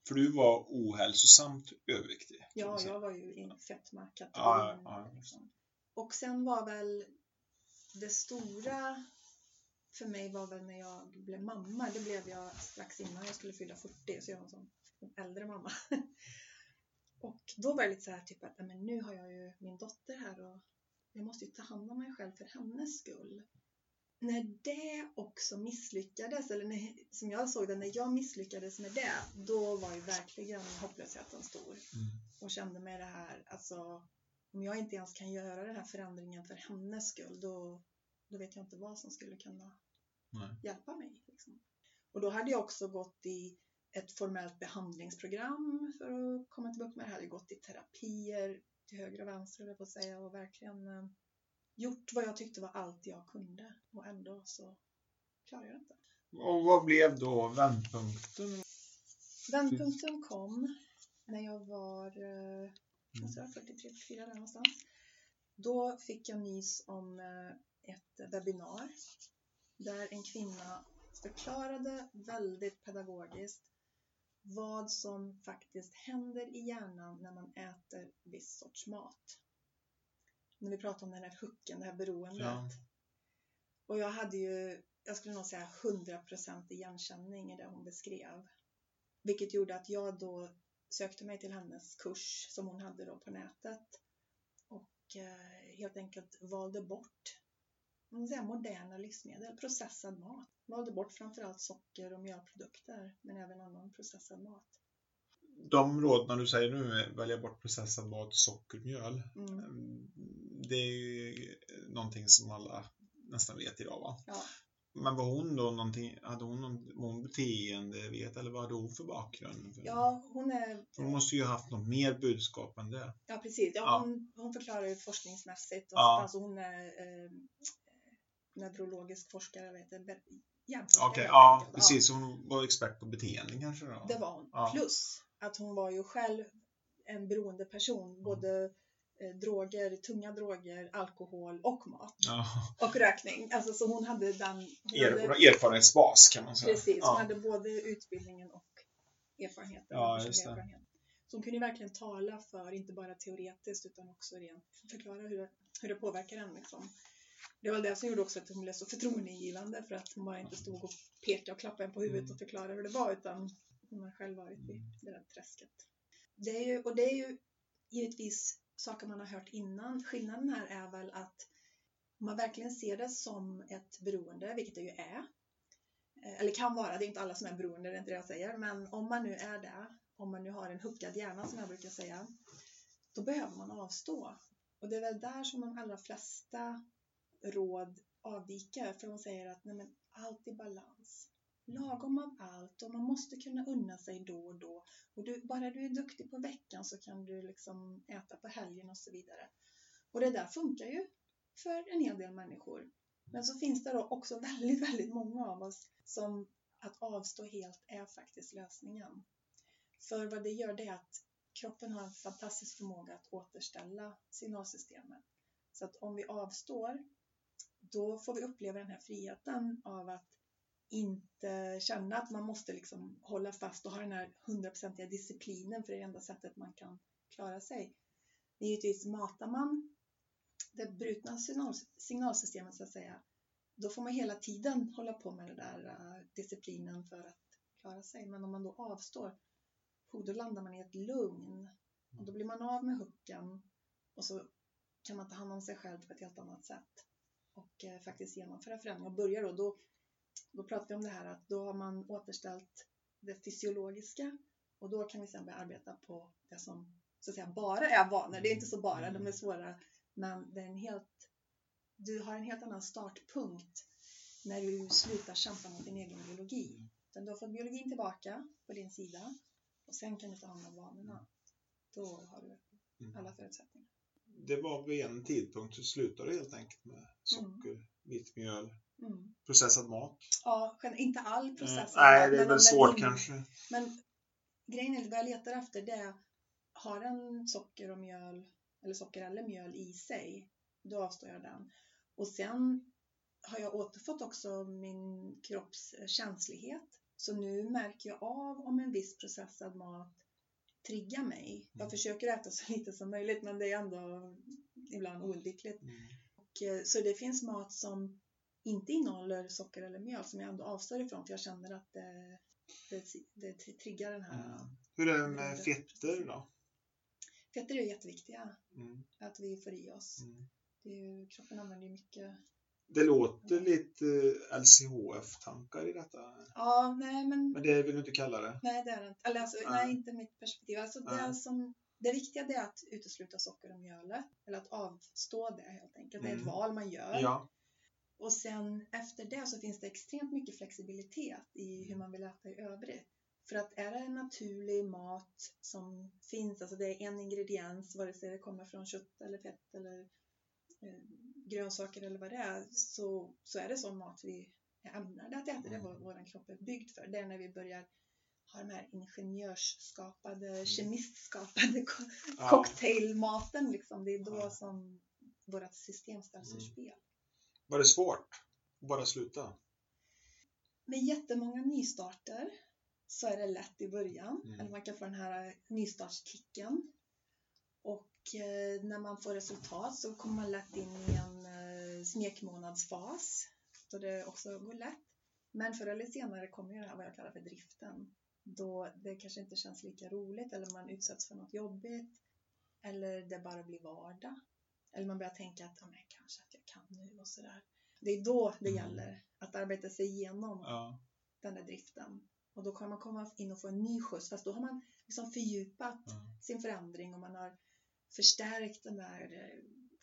För du var ohälsosamt överviktig? Ja, jag var ju i fetma-kategorin. Ja. liksom. Och sen var väl det stora för mig var väl när jag blev mamma. Det blev jag strax innan jag skulle fylla 40, så jag var en sån äldre mamma. Och då var det lite så här typ att "Nej, men nu har jag ju min dotter här och jag måste ju ta hand om mig själv för hennes skull. När det också misslyckades, eller när, som jag såg det, när jag misslyckades med det, då var ju verkligen hopplösheten stor Mm. och kände med det här, alltså om jag inte ens kan göra den här förändringen för hennes skull, då, då vet jag inte vad som skulle kunna Nej. hjälpa mig. Liksom. Och då hade jag också gått i ett formellt behandlingsprogram för att komma till bukt med det. Jag hade gått i terapier till höger och vänster, höll jag på att säga, och verkligen eh, gjort vad jag tyckte var allt jag kunde. Och ändå så klarade jag det inte. Och vad blev då vändpunkten? Vändpunkten kom när jag var eh, jag tror 43-44 där någonstans. Då fick jag nys om eh, ett webbinar där en kvinna förklarade väldigt pedagogiskt vad som faktiskt händer i hjärnan när man äter viss sorts mat. När vi pratar om den här hooken, det här beroendet. Ja. Och jag hade ju, jag skulle nog säga 100% igenkänning i det hon beskrev. Vilket gjorde att jag då sökte mig till hennes kurs som hon hade då på nätet. Och eh, helt enkelt valde bort man säga, moderna livsmedel, processad mat. Valde bort framförallt socker och mjölprodukter, men även annan processad mat. De råden du säger nu, välja bort processad mat, socker, mjöl. Mm. Det är ju någonting som alla nästan vet idag va? Ja. Men var hon då någonting, hade hon någon hon beteende, vet eller vad hade hon för bakgrund? ja, hon är... Hon måste ju ha haft något mer budskap än det. Ja, precis. Ja, Ja. Hon, hon förklarar ju forskningsmässigt. Och, Ja. Alltså hon är eh, neurologisk forskare, vet hjärnforskare. Okej, ja enkelt. precis. Hon var expert på beteenden kanske då? Det var hon. Ja. Plus att hon var ju själv en beroende Mm. person. Både eh, droger, tunga droger, alkohol och mat. Ja. Och rökning. Alltså så hon hade den... Hon Er, hade, erfarenhetsbas kan man säga. precis, hon Ja. hade både utbildningen och erfarenheten. Ja, just erfarenhet. Så hon kunde verkligen tala för, inte bara teoretiskt utan också rent förklara hur hur det påverkar en. Liksom. Det var det som gjorde också att hon blev så förtroendeingivande för att hon bara inte stod och pekade och klappade en på huvudet och förklarade hur det var utan hon har själv varit i det där träsket. Det är ju, och det är ju givetvis saker man har hört innan. Skillnaden här är väl att om man verkligen ser det som ett beroende, vilket det ju är, eh, eller kan vara, det är inte alla som är beroende, det är inte det jag säger, men om man nu är det, om man nu har en huckad hjärna som jag brukar säga, då behöver man avstå. Och det är väl där som de allra flesta råd avviker, för de säger att nej men, allt i balans. Lagom av allt och man måste kunna unna sig då och då. Och du, bara du är duktig på veckan så kan du liksom äta på helgen och så vidare. Och det där funkar ju för en hel del människor. Men så finns det då också väldigt, väldigt många av oss som att avstå helt är faktiskt lösningen. För vad det gör det är att kroppen har en fantastisk förmåga att återställa signalsystemet. Så att om vi avstår, då får vi uppleva den här friheten av att inte känna att man måste liksom hålla fast och ha den här hundraprocentiga disciplinen för det är det enda sättet man kan klara sig. Givetvis matar man det brutna signal, signalsystemet så att säga, då får man hela tiden hålla på med den där äh, disciplinen för att klara sig. Men om man då avstår, oh, då landar man i ett lugn och då blir man av med hucken och så kan man ta hand om sig själv på ett helt annat sätt och uh, faktiskt genomföra förändringar och börja då, då, då pratar vi om det här att då har man återställt det fysiologiska och då kan vi sedan börja arbeta på det som så att säga bara är vanor. Det är inte så bara, de är svåra men det är en helt, du har en helt annan startpunkt när du slutar kämpa mot din egen biologi. Utan du har fått biologin tillbaka på din sida och sen kan du ta hand om vanorna. Då har du mm. alla förutsättningar. Det var vid en tidpunkt så slutade helt enkelt med socker, mm. vitt mjöl, mm. processad mat? Ja, inte all processad mat. Nej, det är väl svårt kanske. Men grejen är, vad jag letar efter det är, har den socker och mjöl eller socker eller mjöl i sig, då avstår jag den. Och sen har jag återfått också min kropps känslighet. Så nu märker jag av om en viss processad mat triggar mig. Jag mm. försöker äta så lite som möjligt men det är ändå ibland oundvikligt. Mm. Och, eh, så det finns mat som inte innehåller socker eller mjöl som jag ändå avstår ifrån för jag känner att det, det, det triggar den här. Mm. Hur är det med fetter då? Fetter är jätteviktiga. Mm. Att vi får i oss. Mm. Det är ju, kroppen använder ju mycket. Det låter lite LCHF-tankar i detta. Ja, nej men... Men det vill du inte kalla det? Nej, det är det inte. Eller alltså, nej. nej, inte mitt perspektiv. Alltså, det, som, det viktiga är att utesluta socker och mjölet. Eller att avstå det helt enkelt. Det är ett mm. val man gör. Ja. Och sen efter det så finns det extremt mycket flexibilitet i hur man vill äta i övrigt. För att är det en naturlig mat som finns, alltså det är en ingrediens, vare sig det kommer från kött eller fett eller eh, grönsaker eller vad det är, så, så är det sån mat vi är ämnade att äta. Det är vad mm. vår kropp är byggd för. Det är när vi börjar ha den här ingenjörsskapade, mm. kemistskapade ja. cocktailmaten. Liksom. Det är då ja. som vårt system ställs ur mm. spel. Var det svårt att bara sluta? Med jättemånga nystarter så är det lätt i början. Mm. Eller man kan få den här nystartskicken. Och eh, när man får resultat så kommer man lätt in i en smekmånadsfas. Så det också går lätt. Men förr eller senare kommer ju det här vad jag kallar för driften. Då det kanske inte känns lika roligt eller man utsätts för något jobbigt. Eller det bara blir vardag. Eller man börjar tänka att men kanske att jag kan nu och sådär. Det är då det mm. gäller att arbeta sig igenom ja. den där driften. Och då kan man komma in och få en ny skjuts, fast då har man liksom fördjupat mm. sin förändring och man har förstärkt de där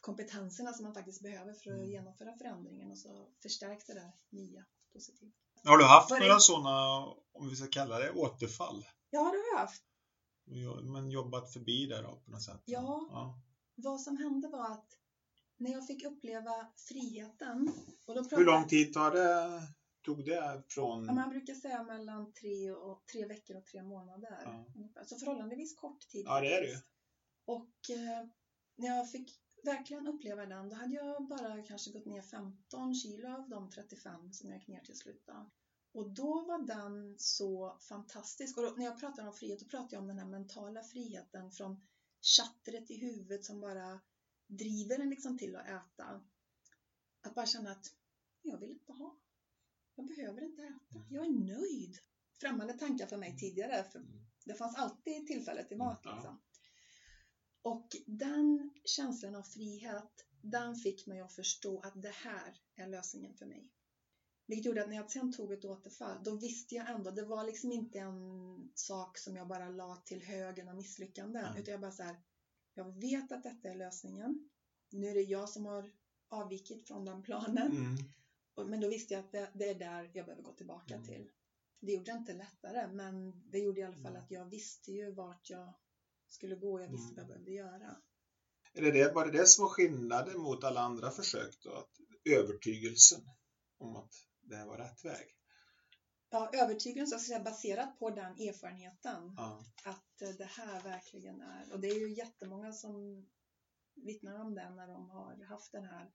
kompetenserna som man faktiskt behöver för att mm. genomföra förändringen och så förstärkt det där nya positiva. Har du haft några sådana, om vi ska kalla det, återfall? Ja, det har jag haft. Men jobbat förbi det då på något sätt? Ja. ja. Vad som hände var att när jag fick uppleva friheten. Och då pratade... Hur lång tid tar det tog det från? Ja, man brukar säga mellan tre, och, tre veckor och tre månader. Ja. Så förhållandevis kort tid. Ja, det är det ju. Och eh, när jag fick verkligen uppleva den, då hade jag bara kanske gått ner 15 kilo av de 35 som jag gick ner till slut. Då. Och då var den så fantastisk. Och då, när jag pratar om frihet, då pratar jag om den här mentala friheten från chattret i huvudet som bara driver en liksom till att äta. Att bara känna att jag vill inte ha. Jag behöver inte äta. Jag är nöjd. Främmande tankar för mig tidigare. För det fanns alltid tillfälle till mat. Liksom. Och den känslan av frihet, den fick mig att förstå att det här är lösningen för mig. Vilket gjorde att när jag sen tog ett återfall, då visste jag ändå, det var liksom inte en sak som jag bara la till högen av misslyckanden, mm. utan jag bara så här, jag vet att detta är lösningen. Nu är det jag som har avvikit från den planen. Mm. Men då visste jag att det, det, är där jag behöver gå tillbaka mm. till. Det gjorde det inte lättare, men det gjorde i alla fall att jag visste ju vart jag skulle gå och jag visste vad jag mm. behövde göra. Är det var det det som var skillnaden mot alla andra försök då? Att övertygelsen om att det här var rätt väg? Ja, övertygelsen så baserat på den erfarenheten. Ja. Att eh, det här verkligen är, och det är ju jättemånga som vittnar om det när de har haft den här.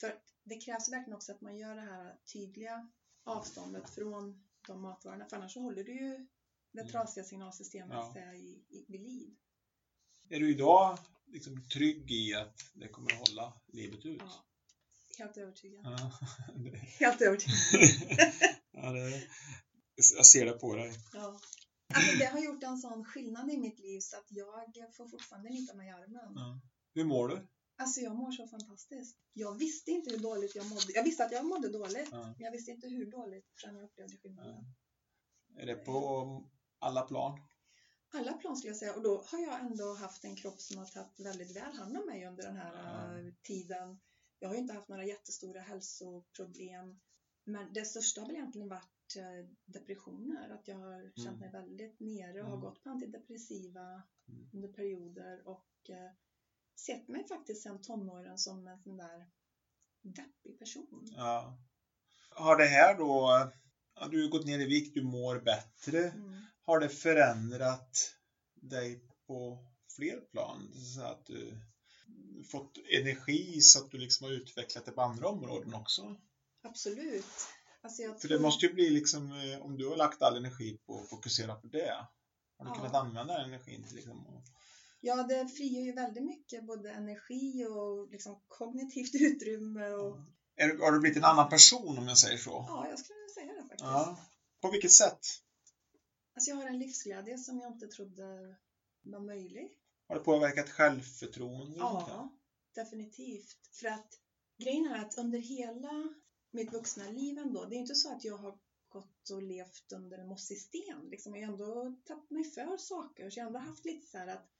För det krävs verkligen också att man gör det här tydliga avståndet från de matvarorna, för annars så håller du ju det mm. trasiga signalsystemet ja. i, i, vid liv. Är du idag liksom trygg i att det kommer att hålla livet ut? Ja, helt övertygad. Ja, Helt övertygad. ja, det, jag ser det på dig. Ja. Alltså, det har gjort en sån skillnad i mitt liv så att jag får fortfarande nytta mig i armen. Ja. Hur mår du? Alltså jag mår så fantastiskt. Jag visste inte hur dåligt jag mådde. Jag visste att jag mådde dåligt, ja. men jag visste inte hur dåligt förrän jag upplevde skillnaden. Ja. Är det på alla plan? Alla plan skulle jag säga. Och då har jag ändå haft en kropp som har tagit väldigt väl hand om mig under den här ja. tiden. Jag har ju inte haft några jättestora hälsoproblem. Men det största har väl egentligen varit eh, depressioner. Att jag har mm. känt mig väldigt nere och mm. har gått på antidepressiva mm. under perioder och eh, sett mig faktiskt sen tonåren som en sån där deppig person. Ja. Har det här då, ja, du har gått ner i vikt, du mår bättre. Mm. Har det förändrat dig på fler plan? Så att du fått energi så att du liksom har utvecklat det på andra områden också? Absolut. Alltså tror... För det måste ju bli liksom, eh, om du har lagt all energi på att fokusera på det, har du ja. kunnat använda den energin till liksom Ja, det frigör ju väldigt mycket både energi och liksom kognitivt utrymme. Och... Är, har du blivit en annan person om jag säger så? Ja, jag skulle säga det faktiskt. Ja. På vilket sätt? Alltså jag har en livsglädje som jag inte trodde var möjlig. Har det påverkat självförtroende? Ja, definitivt. För att grejen är att under hela mitt vuxna liv ändå, det är inte så att jag har gått och levt under en mossig sten. Liksom. Jag har ändå tagit mig för saker. Så jag har ändå haft lite så här att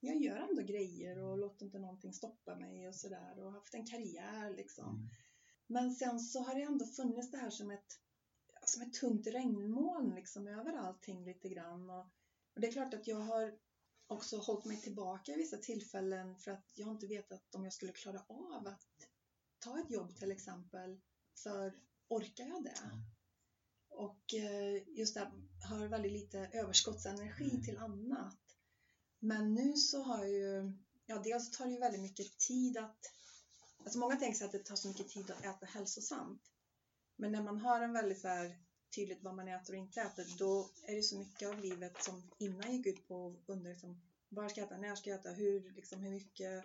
jag gör ändå grejer och låter inte någonting stoppa mig och sådär och haft en karriär liksom. Mm. Men sen så har det ändå funnits det här som ett, som ett tunt regnmoln liksom över allting lite grann. Och, och det är klart att jag har också hållit mig tillbaka i vissa tillfällen för att jag inte vetat om jag skulle klara av att ta ett jobb till exempel. För orkar jag det? Mm. Och eh, just det, har väldigt lite överskottsenergi mm. till annat. Men nu så har jag ju, ja dels tar det ju väldigt mycket tid att, alltså många tänker sig att det tar så mycket tid att äta hälsosamt. Men när man har en väldigt så här tydligt vad man äter och inte äter, då är det så mycket av livet som innan gick ut på att undra liksom, var ska jag äta, när ska jag äta, hur, liksom, hur mycket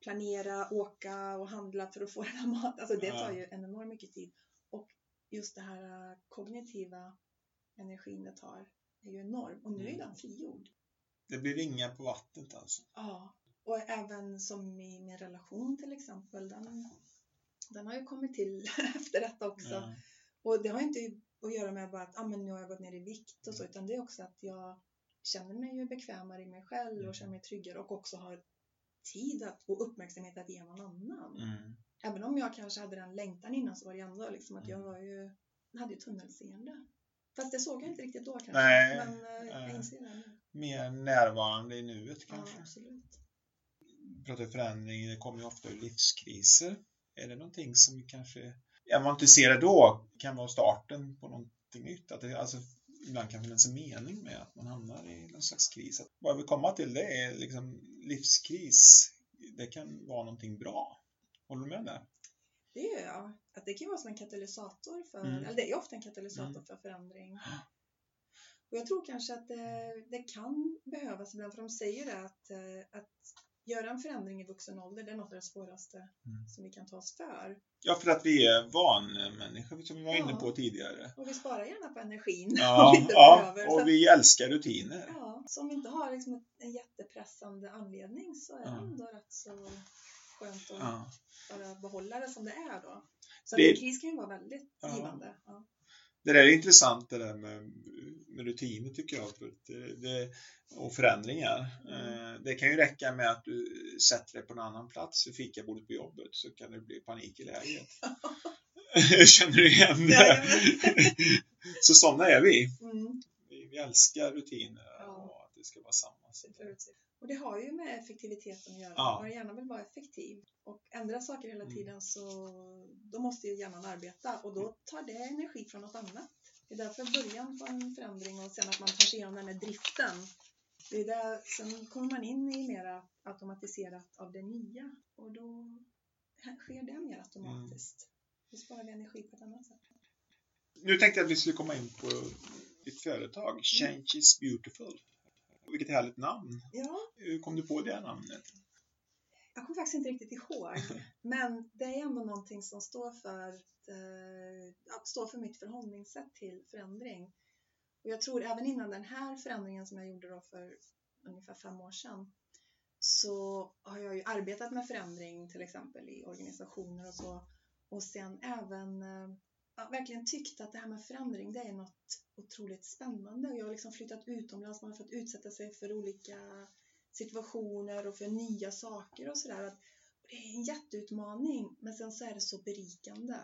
planera, åka och handla för att få den här maten. Alltså det tar ju enormt mycket tid. Och just det här kognitiva energin det tar är ju enorm. Och nu är mm. den frigjord. Det blir ringar på vattnet alltså? Ja, och även som i min relation till exempel. Den, den har ju kommit till efter detta också. Ja. Och det har inte att göra med bara att ah, men nu har jag gått ner i vikt och så, utan det är också att jag känner mig ju bekvämare i mig själv och mm. känner mig tryggare och också har tid att, och uppmärksamhet att ge någon annan. Mm. Även om jag kanske hade den längtan innan så var det ändå liksom att jag mm. var ju, hade ju tunnelseende. Fast det såg jag inte riktigt då kanske. Nej, men äh, jag inser det nu. Mer närvarande i nuet kanske. Ja, absolut. Pratar förändring, det kommer ju ofta ur livskriser. Är det någonting som kanske, om man inte ser det då, kan vara starten på någonting nytt? Att det, alltså, ibland kan finnas en mening med att man hamnar i någon slags kris. Att vad jag vill komma till det är liksom livskris. Det kan vara någonting bra. Håller du med där? Det gör jag. Att det kan vara som en katalysator för, Mm. eller det är ofta en katalysator Mm. för förändring. Och jag tror kanske att det, det kan behövas ibland, för de säger det att, eh, att göra en förändring i vuxen ålder, det är något av det svåraste Mm. som vi kan ta oss för. Ja, för att vi är vanmänniskor som vi var inne Ja. på tidigare. Och vi sparar gärna på energin Ja, om vi ja behöver. Och att- vi älskar rutiner. Ja, så om vi inte har liksom en jättepressande anledning så är det Ja. ändå rätt så skönt att Ja. bara behålla det som det är då. Så Det- en kris kan ju vara väldigt Ja. givande. Ja. Det där är intressant det där med, med rutiner tycker jag. Det, det, och förändringar. Mm. Det kan ju räcka med att du sätter dig på en annan plats vid fikabordet på jobbet så kan det bli panik i läget. Känner du igen det? Så sådana är vi. Mm, Vi, vi älskar rutiner och att det ska vara samma. Och det har ju med effektiviteten att göra. Ja. Man gärna vill vara effektiv och ändra saker hela Mm. tiden så då måste ju hjärnan arbeta och då tar det energi från något annat. Det är därför början på en förändring och sen att man tar sig igenom den här driften. Det är där, sen kommer man in i mera automatiserat av det nya och då sker det mer automatiskt. Då sparar vi energi på ett annat sätt. Nu tänkte jag att vi skulle komma in på ditt företag, Change is beautiful. Vilket härligt namn. Ja, Hur kom du på det namnet? Jag kommer faktiskt inte riktigt ihåg, men det är ändå någonting som står för, eh, står för mitt förhållningssätt till förändring. Och jag tror även innan den här förändringen som jag gjorde då för ungefär fem år sedan så har jag ju arbetat med förändring till exempel i organisationer och så och sen även eh, verkligen tyckt att det här med förändring det är något otroligt spännande jag har liksom flyttat utomlands, man har fått utsätta sig för olika situationer och för nya saker och sådär. Det är en jätteutmaning men sen så är det så berikande.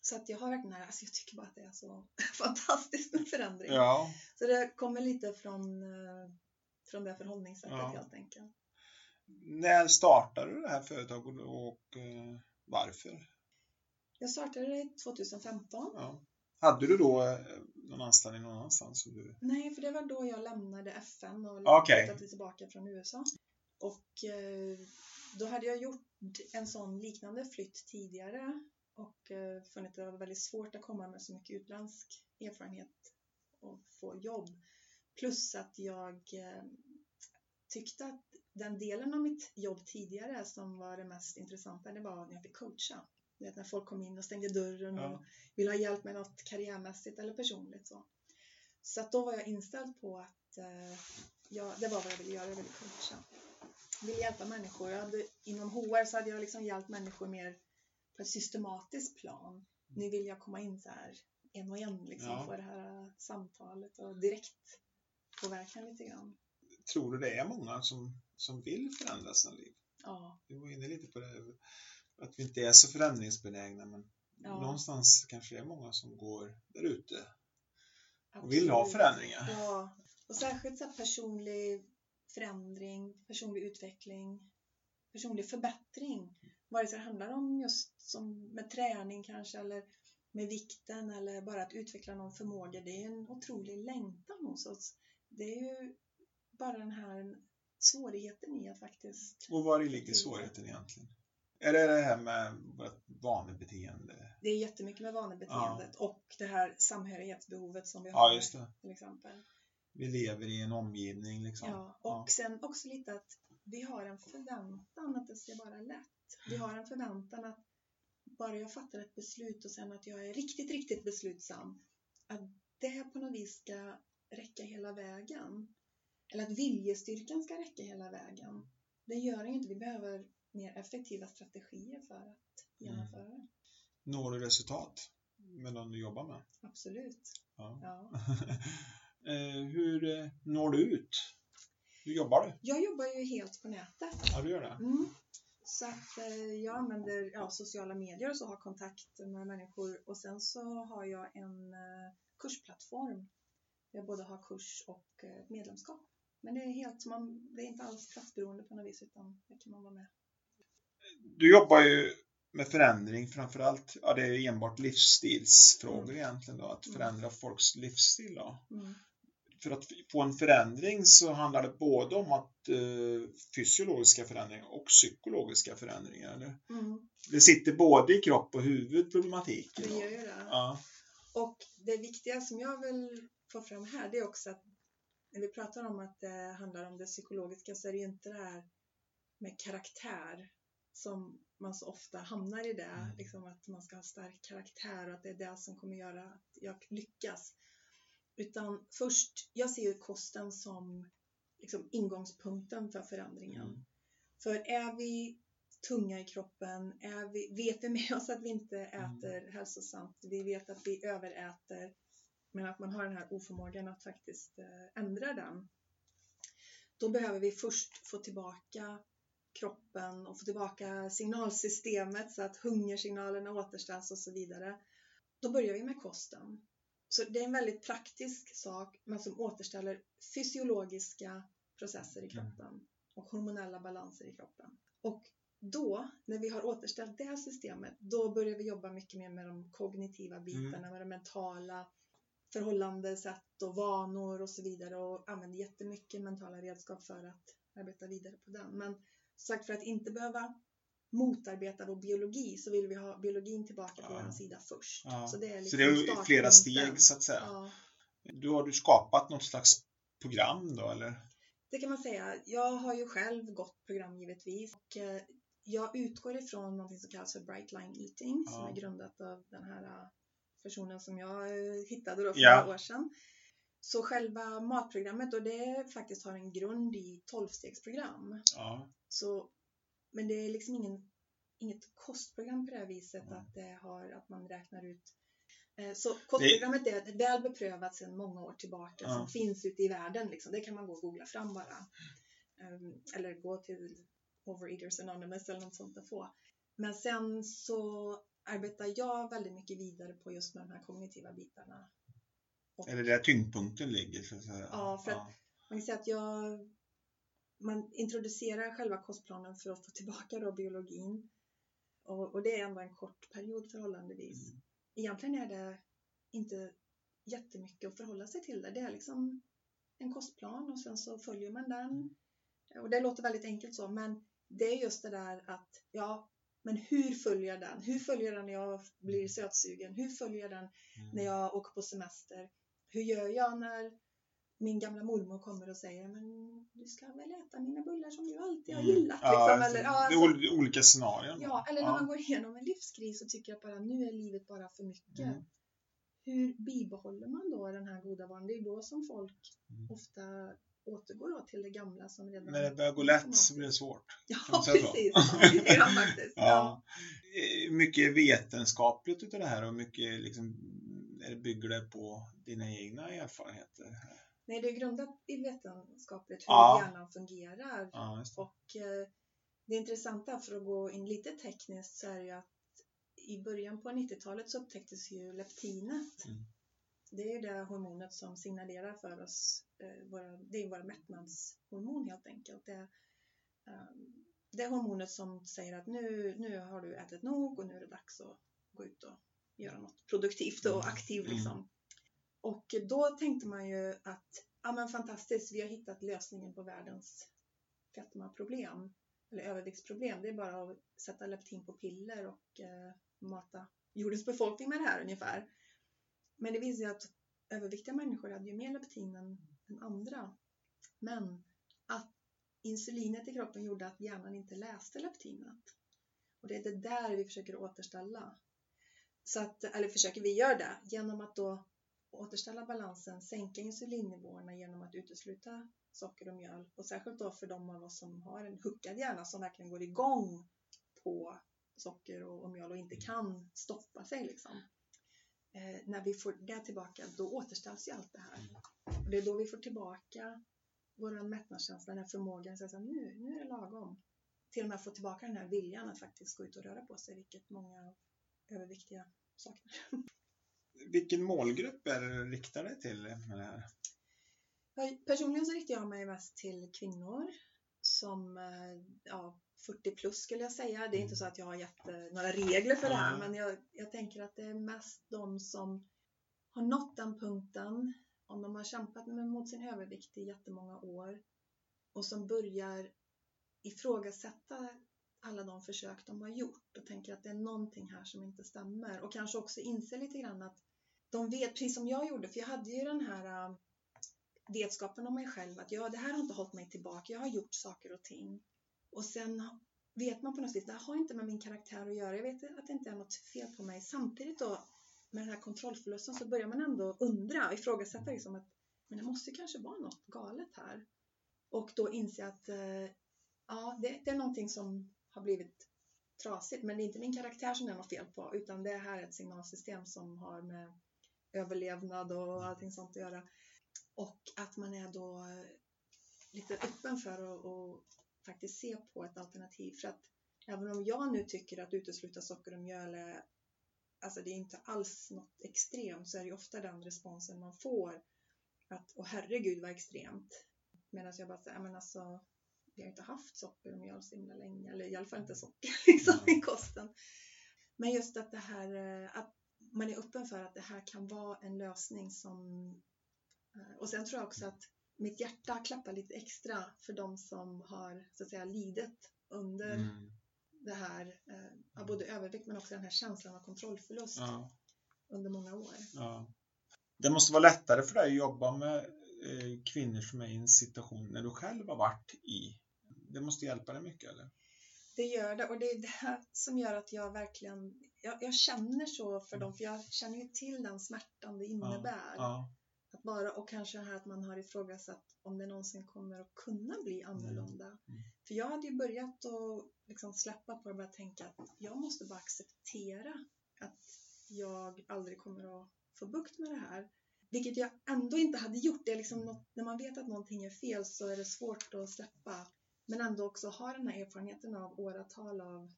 Så att jag har verkligen, alltså jag tycker bara att det är så fantastiskt med förändring. Ja, Så det kommer lite från, eh, från det förhållningssättet Ja. helt enkelt. när startade du det här företaget och eh, varför? Jag startade det 2015. Ja. Hade du då eh, någon anställning någon annanstans? Du... Nej, för det var då jag lämnade FN och Okej. flyttade tillbaka från USA. Och eh, då hade jag gjort en sån liknande flytt tidigare och eh, funnit att det var väldigt svårt att komma med så mycket utländsk erfarenhet och få jobb. Plus att jag tyckte att den delen av mitt jobb tidigare som var det mest intressanta, det var när jag fick coacha. Du vet, när folk kom in och stängde dörren och Ja. ville ha hjälp med något karriärmässigt eller personligt. Så, så att då var jag inställd på att eh, jag, det var vad jag ville göra, jag ville coacha. Jag ville hjälpa människor. Jag hade, inom HR så hade jag liksom hjälpt människor mer på ett systematiskt plan. Nu vill jag komma in så här en och en liksom, Ja. få det här samtalet och direkt påverka lite grann. Tror du det är många som, som vill förändra sina liv? Ja, Vi var inne lite på det, att vi inte är så förändringsbenägna men Ja. någonstans kanske det är många som går där ute och vill ha förändringar. Ja, och särskilt så personlig förändring, personlig utveckling, personlig förbättring. Vare sig det handlar om just som med träning kanske eller med vikten eller bara att utveckla någon förmåga. Det är en otrolig längtan hos oss. Det är ju bara den här svårigheten i att faktiskt Och var ligger svårigheten egentligen? Är det det här med vårt vanebeteende? det är jättemycket med vanebeteendet och det här samhörighetsbehovet som vi Ja, har just det. till exempel. Vi lever i en omgivning liksom. Ja, och Ja. sen också lite att vi har en förväntan att det ska vara lätt. Vi har en förväntan att bara jag fattar ett beslut och sen att jag är riktigt, riktigt beslutsam, att det på något vis ska räcka hela vägen. Eller att viljestyrkan ska räcka hela vägen. Det gör det inte. Vi behöver mer effektiva strategier för att genomföra det. Når du resultat med den du jobbar med? Absolut. Ja. Ja. Eh, Hur eh, når du ut? Hur jobbar du? Jag jobbar ju helt på nätet. Ja, du gör det? Mm. Så att eh, jag använder ja, sociala medier och så har kontakt med människor och sen så har jag en kursplattform. Jag både har kurs och medlemskap. Men det är helt man, det är inte alls platsberoende på något vis utan det kan man vara med. Du jobbar ju med förändring framförallt, ja det är enbart livsstilsfrågor Mm. egentligen då, att Mm. förändra folks livsstil då. Mm. för att få en förändring så handlar det både om att eh, fysiologiska förändringar och psykologiska förändringar. Eller? Mm. Det sitter både i kropp och huvud problematiken. Det gör ju det. Ja. Och det viktiga som jag vill få fram här det är också att när vi pratar om att det handlar om det psykologiska så är det ju inte det här med karaktär som man så ofta hamnar i det, Mm. liksom att man ska ha stark karaktär och att det är det som kommer göra att jag lyckas. Utan först, jag ser ju kosten som liksom ingångspunkten för förändringen. Mm. För är vi tunga i kroppen, är vi, vet vi med oss att vi inte Mm. äter hälsosamt, vi vet att vi överäter, men att man har den här oförmågan att faktiskt eh, ändra den. Då behöver vi först få tillbaka kroppen och få tillbaka signalsystemet så att hungersignalerna återställs och så vidare. Då börjar vi med kosten. Så det är en väldigt praktisk sak, men som återställer fysiologiska processer i kroppen och hormonella balanser i kroppen. Och då, när vi har återställt det här systemet, då börjar vi jobba mycket mer med de kognitiva bitarna, med de mentala förhållandesätt och vanor och så vidare och använder jättemycket mentala redskap för att arbeta vidare på den. Men sagt, för att inte behöva motarbeta vår biologi så vill vi ha biologin tillbaka på Ja. vår sida först. Ja. Så det är, Så liksom det är startpunkten. flera steg så att säga. Ja. Då har du skapat något slags program då eller? Det kan man säga. Jag har ju själv gått program givetvis. Och eh, jag utgår ifrån något som kallas för Bright Line Eating som Ja. är grundat av den här eh, personen som jag eh, hittade då för några år sedan. Så själva matprogrammet och det faktiskt har en grund i 12-stegsprogram. Ja. Så, men det är liksom ingen, inget kostprogram på det här viset Mm. att, det har, att man räknar ut Eh, Så kostprogrammet är väl beprövat sedan många år tillbaka Ja. som finns ute i världen. Liksom. Det kan man gå och googla fram bara. Ehm, Eller gå till Overeaters Anonymous eller något sånt och få. Men sen så arbetar jag väldigt mycket vidare på just med de här kognitiva bitarna. Och Eller där tyngdpunkten ligger så säga. Ja, för att- man kan säga att jag, man introducerar själva kostplanen för att få tillbaka då biologin. Och, och det är ändå en kort period förhållandevis. Mm. Egentligen är det inte jättemycket att förhålla sig till det. Det är liksom en kostplan och sen så följer man den. Och det låter väldigt enkelt så, men det är just det där att, ja, men hur följer jag den? Hur följer jag den när jag blir sötsugen? Hur följer jag den Mm. när jag åker på semester? Hur gör jag när min gamla mormor kommer och säger men du ska väl äta mina bullar som du alltid har Mm. gillat? Ja, liksom, alltså, eller, ja, det är alltså, ol- olika scenarion. ja, eller när Ja. man går igenom en livskris och tycker att bara, nu är livet bara för mycket. Mm. Hur bibehåller man då den här goda vanan? Det är då som folk Mm. ofta återgår till det gamla som redan När det börjar gå lätt så blir det svårt. Ja, precis. Ja, lite grann faktiskt. Ja. Eh, Mycket vetenskapligt utav det här och mycket liksom, bygger det på dina egna erfarenheter? Nej, det är grundat i vetenskapligt hur Ja. hjärnan fungerar. Ja, det. Och eh, det intressanta, för att gå in lite tekniskt, så är ju att i början på 90-talet så upptäcktes ju leptinet. Mm. Det är det hormonet som signalerar för oss, eh, våra, det är våra mättnadshormon helt enkelt. Det, är, eh, det är hormonet som säger att nu, nu har du ätit nog och nu är det dags att gå ut och göra något produktivt och Mm. aktivt. Mm. Liksom. Och då tänkte man ju att ja, men fantastiskt, vi har hittat lösningen på världens fetmaproblem eller överviktsproblem. Det är bara att sätta leptin på piller och eh, mata jordens befolkning med det här ungefär. Men det visade sig att överviktiga människor hade ju mer leptin än, än andra. Men att insulinet i kroppen gjorde att hjärnan inte läste leptinet. Och det är det där vi försöker återställa. Så att, eller försöker vi göra det genom att då återställa balansen, sänka insulinnivåerna genom att utesluta socker och mjöl. Och särskilt då för de av oss som har en huckad hjärna som verkligen går igång på socker och, och mjöl och inte kan stoppa sig. Liksom. Eh, när vi får det tillbaka, då återställs ju allt det här. Och det är då vi får tillbaka vår mättnadskänsla, den här förmågan att säga så här, nu, nu är det lagom. Till och med få tillbaka den här viljan att faktiskt gå ut och röra på sig, vilket många överviktiga saknar. Vilken målgrupp är det du riktar dig till med det här? Personligen så riktar jag mig mest till kvinnor som eh, ja, 40 plus skulle jag säga. Det är inte så att jag har gett eh, några regler för det här men jag, jag tänker att det är mest de som har nått den punkten om de har kämpat mot sin övervikt i jättemånga år och som börjar ifrågasätta alla de försök de har gjort och tänker att det är någonting här som inte stämmer och kanske också inser lite grann att de vet, precis som jag gjorde, för jag hade ju den här äh, vetskapen om mig själv att ja, det här har inte hållit mig tillbaka, jag har gjort saker och ting. Och sen vet man på något sätt, det här har inte med min karaktär att göra, jag vet att det inte är något fel på mig. Samtidigt då med den här kontrollförlusten så börjar man ändå undra och ifrågasätta liksom att men det måste kanske vara något galet här. Och då inse att äh, ja, det, det är någonting som har blivit trasigt, men det är inte min karaktär som det är något fel på, utan det här är ett signalsystem som har med överlevnad och allting sånt att göra. Och att man är då lite öppen för att och faktiskt se på ett alternativ. För att även om jag nu tycker att utesluta socker och mjöl är, alltså det är inte alls något extremt, så är det ofta den responsen man får. Att, åh herregud vad extremt. Medan jag bara säger, men alltså, vi har inte haft socker och mjöl så himla länge, eller i alla fall inte socker liksom, i kosten. Men just att det här att man är öppen för att det här kan vara en lösning som... Eh, och sen tror jag också att mitt hjärta klappar lite extra för de som har så att säga lidit under mm. det här, eh, både övervikt men också den här känslan av kontrollförlust ja. under många år. Ja. Det måste vara lättare för dig att jobba med eh, kvinnor som är i en situation när du själv har varit i. Det måste hjälpa dig mycket eller? Det gör det och det är det som gör att jag verkligen jag, jag, känner så för dem, för jag känner ju till den smärtan det innebär. Ja, ja. Att bara, och kanske här att man har ifrågasatt om det någonsin kommer att kunna bli annorlunda. Mm. Mm. För jag hade ju börjat att liksom släppa på det och börja tänka att jag måste bara acceptera att jag aldrig kommer att få bukt med det här. Vilket jag ändå inte hade gjort. Det är liksom något, när man vet att någonting är fel så är det svårt att släppa. Men ändå också ha den här erfarenheten av åratal av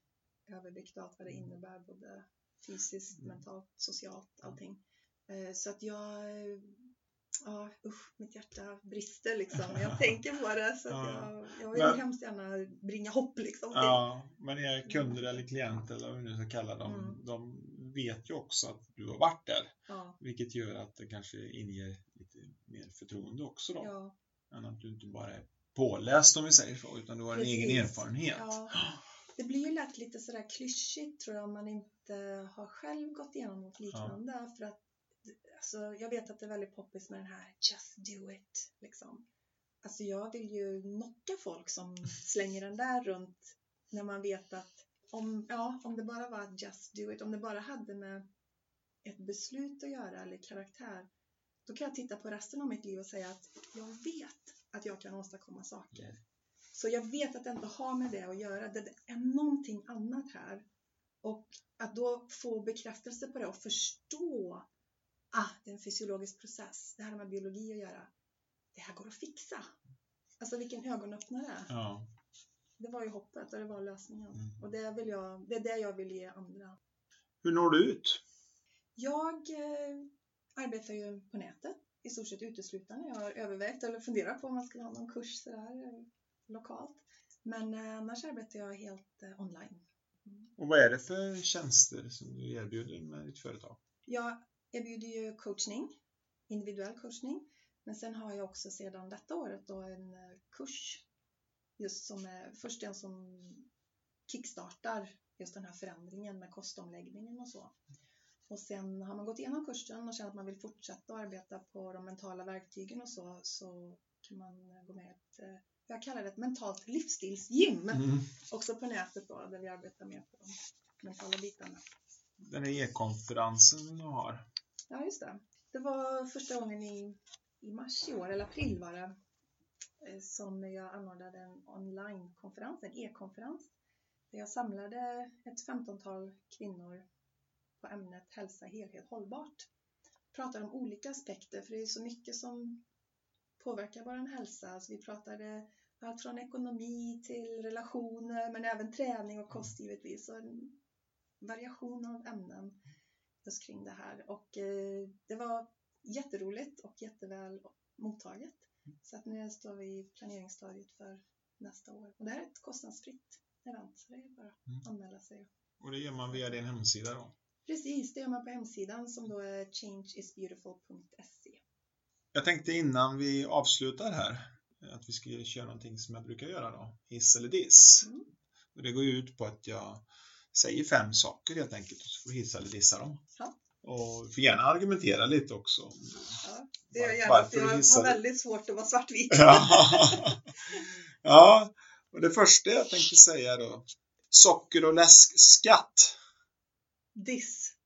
övervikt och allt vad det mm. innebär, både fysiskt, mm. mentalt, socialt, allting. Eh, så att jag, ja usch, mitt hjärta brister liksom. Jag tänker på det så att jag, jag vill men, hemskt gärna bringa hopp liksom. Ja, men era kunder eller klienter eller vad vi nu ska kalla dem, mm. de vet ju också att du har varit där. Ja. Vilket gör att det kanske inger lite mer förtroende också då. Ja. Än att du inte bara är påläst om vi säger så, utan du har Precis. en egen erfarenhet. Ja det blir ju lätt lite sådär klyschigt tror jag om man inte har själv gått igenom något liknande. Ja. För att alltså, jag vet att det är väldigt poppis med den här just do it. Liksom. Alltså jag vill ju knocka folk som slänger den där runt när man vet att om, ja, om det bara var just do it, om det bara hade med ett beslut att göra eller karaktär, då kan jag titta på resten av mitt liv och säga att jag vet att jag kan åstadkomma saker. Så jag vet att det inte har med det att göra. Det är någonting annat här. Och att då få bekräftelse på det och förstå att ah, det är en fysiologisk process. Det här har med biologi att göra. Det här går att fixa. Alltså vilken ögonöppnare. Ja. Det var ju hoppet och det var lösningen. Mm. Och det, vill jag, det är det jag vill ge andra. Hur når du ut? Jag eh, arbetar ju på nätet i stort sett uteslutande. Jag har övervägt eller funderat på om man skulle ha någon kurs sådär lokalt. Men eh, annars arbetar jag helt eh, online. Mm. Och vad är det för tjänster som du erbjuder med ditt företag? Jag erbjuder ju coachning, individuell coachning. Men sen har jag också sedan detta året då en eh, kurs just som är först en som kickstartar just den här förändringen med kostomläggningen och så. Och sen har man gått igenom kursen och känner att man vill fortsätta arbeta på de mentala verktygen och så, så kan man gå med ett jag kallar det ett mentalt livsstilsgym. Mm. Också på nätet då, där vi arbetar med på de mentala bitarna. Den är e-konferensen du har. Ja, just det. Det var första gången i, i mars i år, eller april var det, eh, som jag anordnade en onlinekonferens, en e-konferens. Där jag samlade ett femtontal kvinnor på ämnet hälsa, helhet, hållbart. Pratar om olika aspekter, för det är så mycket som påverkar vår hälsa. Alltså vi pratade allt från ekonomi till relationer men även träning och kost givetvis. Och en variation av ämnen just kring det här. Och eh, det var jätteroligt och jätteväl mottaget. Så att nu står vi i planeringsstadiet för nästa år. Och det här är ett kostnadsfritt event, så det är bara att mm. anmäla sig. Och det gör man via din hemsida då? Precis, det gör man på hemsidan som då är changeisbeautiful.se. Jag tänkte innan vi avslutar här att vi ska köra någonting som jag brukar göra då, hiss eller diss. Mm. Och det går ju ut på att jag säger fem saker helt enkelt och så får du hissa eller dissa dem. Ja. Och du får gärna argumentera lite också. Ja, det gör jag gärna, för jag har väldigt svårt att vara svartvit. Ja. ja, och det första jag tänkte säga då. Socker och läskskatt. Diss.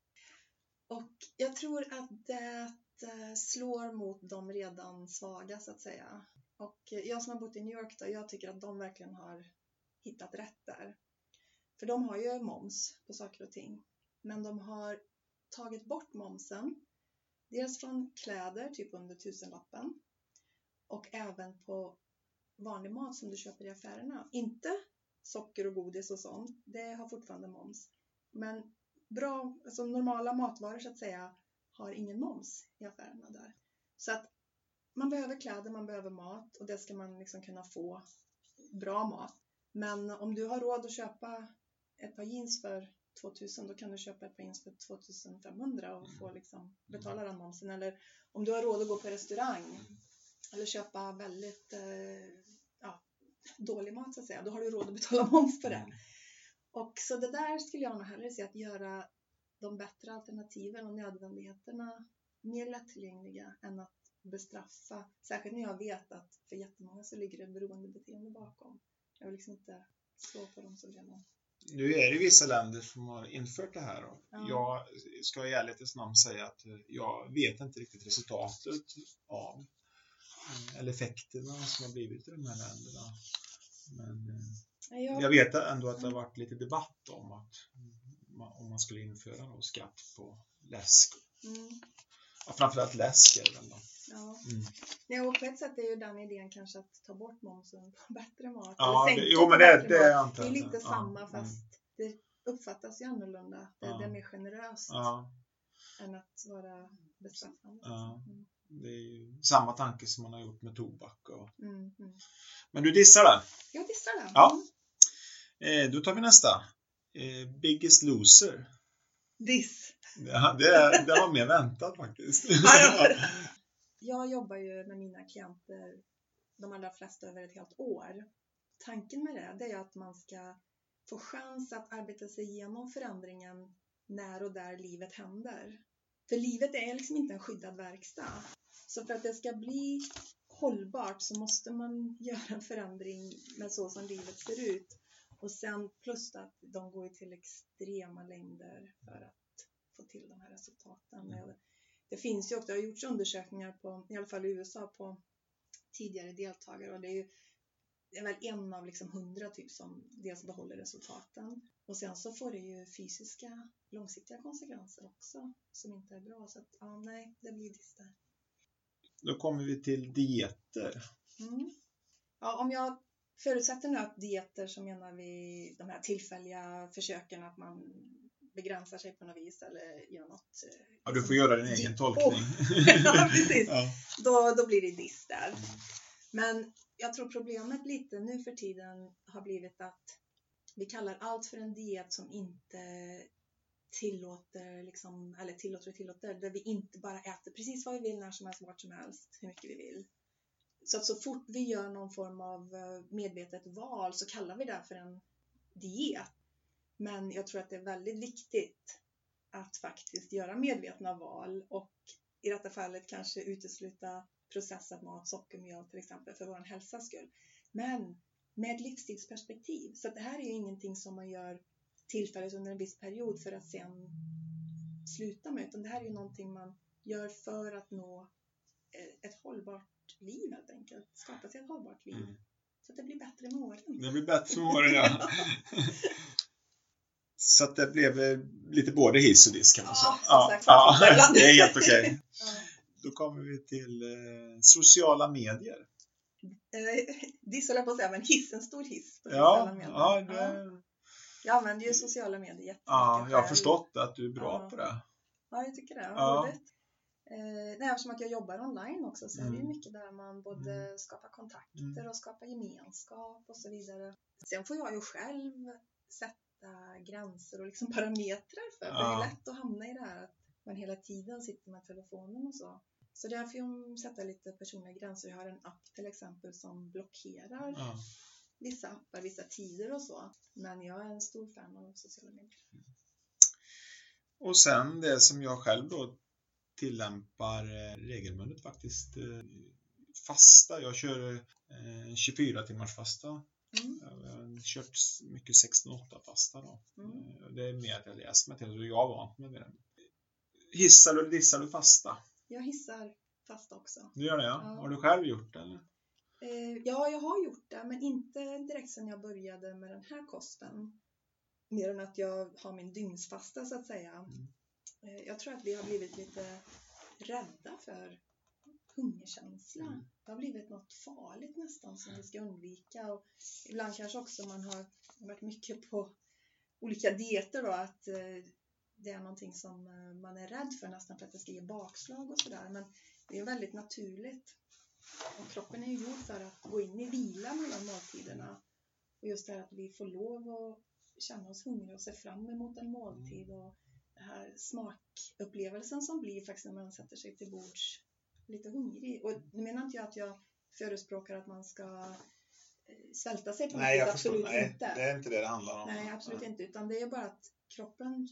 Och jag tror att det eh, slår mot de redan svaga så att säga. Och jag som har bott i New York då, jag tycker att de verkligen har hittat rätt där. För de har ju moms på saker och ting. Men de har tagit bort momsen. Dels från kläder, typ under tusenlappen. Och även på vanlig mat som du köper i affärerna. Inte socker och godis och sånt. Det har fortfarande moms. Men bra, alltså normala matvaror så att säga, har ingen moms i affärerna där. Så att man behöver kläder, man behöver mat och det ska man liksom kunna få bra mat. Men om du har råd att köpa ett par jeans för 2000 då kan du köpa ett par jeans för 2500 och få liksom betala den momsen. Eller om du har råd att gå på restaurang eller köpa väldigt eh, ja, dålig mat så att säga, då har du råd att betala moms på det. Och så det där skulle jag nog hellre se att göra de bättre alternativen och nödvändigheterna mer lättillgängliga än att bestraffa. Särskilt när jag vet att för jättemånga så ligger det beroendebeteende bakom. Jag vill liksom inte slå på dem som redan... Nu är det vissa länder som har infört det här. Ja. Jag ska i ärlighetens namn säga att jag vet inte riktigt resultatet av eh, eller effekterna som har blivit i de här länderna. Men eh, Jag, vet ändå att det har varit lite debatt om att om man skulle införa då skatt på läsk. mm, Ja, framförallt läsk är det väl då. ja. Mm. Och på ett sätt är ju den idén kanske att ta bort momsen på bättre mat. Ja, det, jo men det, det mat. antar Det är lite Ja, samma mm. fast det uppfattas ju annorlunda. Det, Ja. det är mer generöst Ja, än att vara bestraffande. Ja. Mm, det är ju samma tanke som man har gjort med tobak. Och... mm, mm. Men du dissar den. Jag dissar den. Ja. Eh, då tar vi nästa. Eh, Biggest Loser. Diss. Ja, det, det var mer väntat faktiskt. Det det. Jag jobbar ju med mina klienter, de allra flesta över ett helt år. Tanken med det, det är att man ska få chans att arbeta sig igenom förändringen när och där livet händer. För livet är liksom inte en skyddad verkstad. Så för att det ska bli hållbart så måste man göra en förändring med så som livet ser ut. Och sen plus att de går till extrema längder för att få till de här resultaten. Med det finns ju också, det har gjorts undersökningar på, i alla fall i USA, på tidigare deltagare och det är ju det är väl en av liksom hundra typ som dels behåller resultaten och sen så får det ju fysiska långsiktiga konsekvenser också som inte är bra. Så att, ja, nej, det blir diss där. Då kommer vi till dieter. Mm. Ja, om jag förutsätter nu att dieter så menar vi de här tillfälliga försöken att man begränsar sig på något vis eller gör något. eh, Ja, du får göra din egen tolkning. ja, precis. Ja. då, då blir det diss där. Men jag tror problemet lite nu för tiden har blivit att vi kallar allt för en diet som inte tillåter, liksom, eller tillåter och tillåter, där vi inte bara äter precis vad vi vill, när som helst, vart som helst, hur mycket vi vill. Så att så fort vi gör någon form av eh, medvetet val så kallar vi det för en diet. Men jag tror att det är väldigt viktigt att faktiskt göra medvetna val och i detta fallet kanske utesluta processad mat, sockermjöl till exempel för vår hälsas skull. Men med ett livsstilsperspektiv. Så att det här är ju ingenting som man gör tillfälligt under en viss period för att sen sluta med. Utan det här är ju någonting man gör för att nå eh, ett hållbart liv helt enkelt. Skapa sig ett hållbart liv. Mm. Så att det blir bättre med åren. Det blir bättre med åren, ja. Så att det blev eh, lite både hiss och diss kan man Ja, säga. som sagt, ja, ibland. det är helt okej. Ja. Då kommer vi till eh, sociala medier. Eh, Diss höll jag på att säga, men hiss, en stor hiss. på Ja, sociala medier. ja, Ja. det, Jag använder ju sociala medier jättemycket. ja, jag har förstått att du är bra Ja. på det. Ja, jag tycker det. Vad Ja. roligt. Eh, nej, eftersom att jag jobbar online också så är det ju Mm. mycket där man både skapar kontakter Mm. och skapar gemenskap och så vidare. Sen får jag ju själv sätta gränser och liksom parametrar för. för Det är Ja. lätt att hamna i det här att man hela tiden sitter med telefonen och så. Så där får jag sätta lite personliga gränser. Jag har en app till exempel som blockerar Ja. vissa appar, vissa tider och så. Men jag är en stor fan av sociala medier. Och sen det som jag själv då tillämpar eh, regelbundet faktiskt. eh, Fasta. Jag kör eh, 24 timmars fasta. Mm. Jag har kört mycket 16-8 fasta då. Mm. Eh, Det är mer att jag läser mig till det jag har vant mig med det. Hissar du eller dissar du fasta? Jag hissar fasta också. Du gör det ja? Ja. Har du själv gjort det eller? Eh, ja, jag har gjort det, men inte direkt sedan jag började med den här kosten. Mer än att jag har min dygnsfasta så att säga. Mm. Eh, jag tror att vi har blivit lite rädda för hungerkänsla. Mm. Det har blivit något farligt nästan som vi ska undvika. Och ibland kanske också man har varit mycket på olika dieter då, att eh, det är någonting som eh, man är rädd för nästan för att det ska ge bakslag och sådär. Men det är väldigt naturligt. Och kroppen är ju gjord för att gå in i vila mellan måltiderna. Och just det här att vi får lov att känna oss hungriga och se fram emot en måltid och den här smakupplevelsen som blir faktiskt när man sätter sig till bords lite hungrig. Och nu menar inte jag att jag förespråkar att man ska eh, svälta sig på något Nej, förstår. absolut Nej, inte. det är inte det det handlar om. Nej, absolut inte. Utan det är bara att kroppen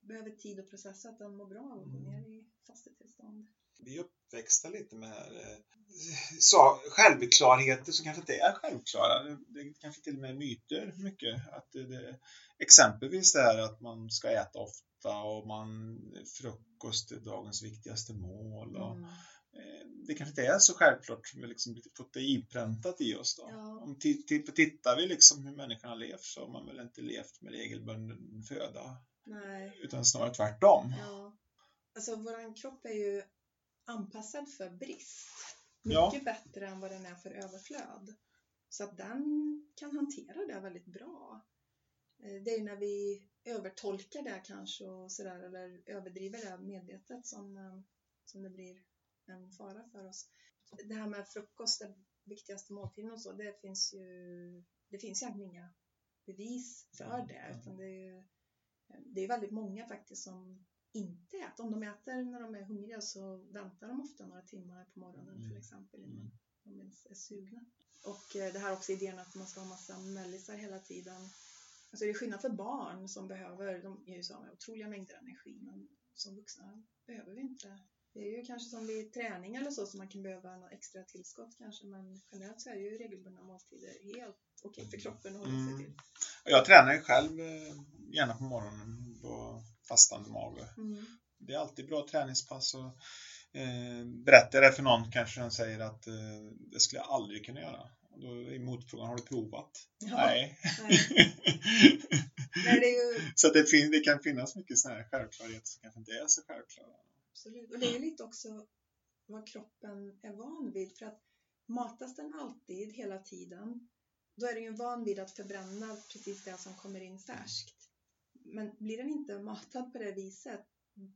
behöver tid att processa att den mår bra av att gå Mm. ner i fastetillstånd. Vi är uppväxta lite med eh, så, självklarheter som kanske inte är självklara. Det, det kanske till och med är myter mycket. Att det, det, exempelvis det här att man ska äta ofta och man frukost är dagens viktigaste mål. Och, Mm. eh, det kanske inte är så självklart som vi liksom fått det inpräntat i oss. Då. Ja. Om ti- ti- tittar vi liksom hur människan har levt så har man väl inte levt med regelbunden föda Nej. utan snarare tvärtom. Ja. Alltså våran kropp är ju anpassad för brist. Ja. Mycket bättre än vad den är för överflöd. Så att den kan hantera det väldigt bra. Eh, Det är när vi övertolkar det kanske och sådär eller överdriver det medvetet som, eh, som det blir en fara för oss. Det här med frukost, den viktigaste måltiden och så, det finns ju det finns egentligen inga bevis för det utan det är ju det är väldigt många faktiskt som inte äter. Om de äter när de är hungriga så väntar de ofta några timmar på morgonen Mm. till exempel innan Mm. de ens är sugna. Och eh, det här också idén att man ska ha massa mellisar hela tiden. Alltså det är skillnad för barn som behöver, de ger ju så med otroliga mängder energi men som vuxna behöver vi inte. Det är ju kanske som vid träning eller så som man kan behöva något extra tillskott kanske men generellt så är ju regelbundna måltider helt okej för kroppen att hålla sig Mm. till. Och Jag tränar ju själv eh, gärna på morgonen på fastande mage. Mm. Det är alltid bra träningspass och eh, berättar det för någon kanske den säger att eh, det skulle jag aldrig kunna göra. Då är motfrågan, har du provat? Ja, Nej. nej. Nej, det är ju Så det, fin- det kan finnas mycket sådana här självklarheter som kanske inte är så självklara. Absolut. Och det är ju lite också vad kroppen är van vid. För att matas den alltid, hela tiden, då är den ju van vid att förbränna precis det som kommer in färskt. Men blir den inte matad på det viset,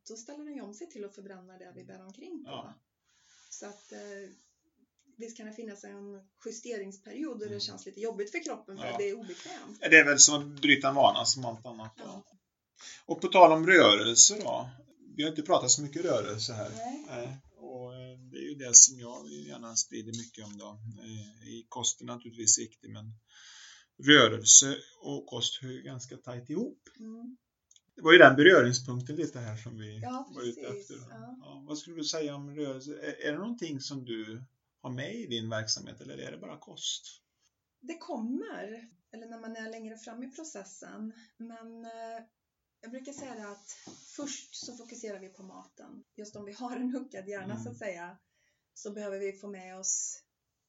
då ställer den ju om sig till att förbränna det vi bär omkring på. Ja. Så att eh, visst kan det finnas en justeringsperiod Mm. det känns lite jobbigt för kroppen för Ja. att det är obekvämt. Det är väl som att bryta en vana som allt annat. Ja. Och på tal om rörelse då. Vi har inte pratat så mycket rörelse här. Nej. Och eh, det är ju det som jag gärna sprider mycket om då. Eh, I kosten naturligtvis viktig men rörelse och kost hör ganska tajt ihop. Mm. Det var ju den beröringspunkten lite här som vi Ja, var ute efter. Ja. vad skulle du säga om rörelse? Är, är det någonting som du har med i din verksamhet eller är det bara kost? Det kommer, eller när man är längre fram i processen. Men eh, jag brukar säga att först så fokuserar vi på maten. Just om vi har en huggad hjärna Mm. så att säga, så behöver vi få med oss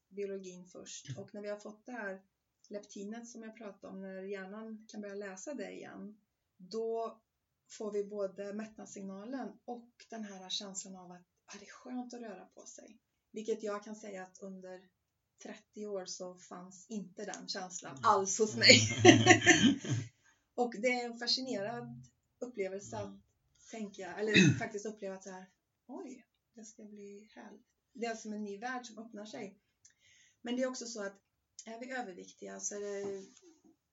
biologin först. Och när vi har fått det här leptinet som jag pratade om, när hjärnan kan börja läsa det igen, då får vi både mättnadssignalen och den här känslan av att ah, det är skönt att röra på sig. Vilket jag kan säga att under 30 år så fanns inte den känslan alls hos mig. och det är en fascinerad upplevelse att tänka, eller faktiskt uppleva att så här, oj, det ska bli härligt. Det är som en ny värld som öppnar sig. Men det är också så att är vi överviktiga så är det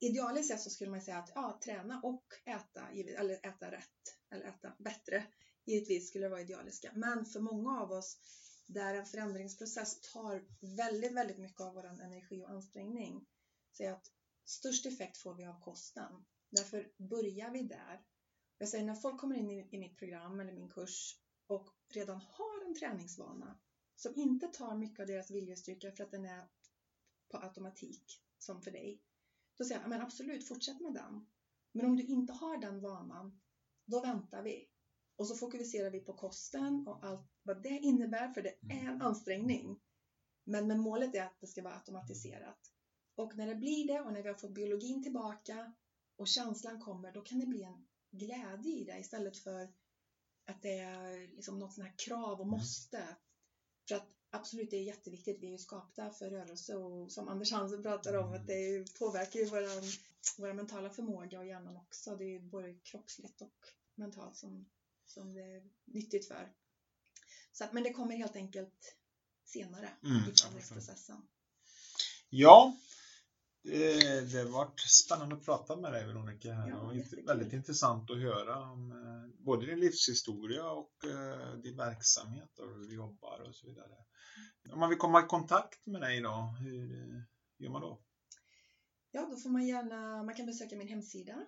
idealiskt sett så skulle man säga att ja, träna och äta, eller äta rätt, eller äta bättre, Givetvis skulle det vara idealiska, men för många av oss där en förändringsprocess tar väldigt, väldigt mycket av vår energi och ansträngning, så är att störst effekt får vi av kosten. Därför börjar vi där. Jag säger när folk kommer in i, i mitt program eller min kurs och redan har en träningsvana som inte tar mycket av deras viljestyrka för att den är på automatik som för dig. Då säger jag, men absolut, fortsätt med den. Men om du inte har den vanan, då väntar vi. Och så fokuserar vi på kosten och allt vad det innebär, för det är en ansträngning. Men, men målet är att det ska vara automatiserat. Och när det blir det och när vi har fått biologin tillbaka och känslan kommer, då kan det bli en glädje i det istället för att det är liksom något sånt här krav och måste. För att absolut, det är jätteviktigt. Vi är ju skapta för rörelse och som Anders Hansen pratar om, att det påverkar ju våran, våra mentala förmåga och hjärnan också. Det är både kroppsligt och mentalt som, som det är nyttigt för. Så att, men det kommer helt enkelt senare Mm, i jag förändringsprocessen. Ja, det, det har varit spännande att prata med dig Veronica här Ja, och väldigt intressant att höra om eh, både din livshistoria och eh, din verksamhet och hur du jobbar och så vidare. Om man vill komma i kontakt med dig då, hur eh, gör man då? Ja, då får man gärna, man kan besöka min hemsida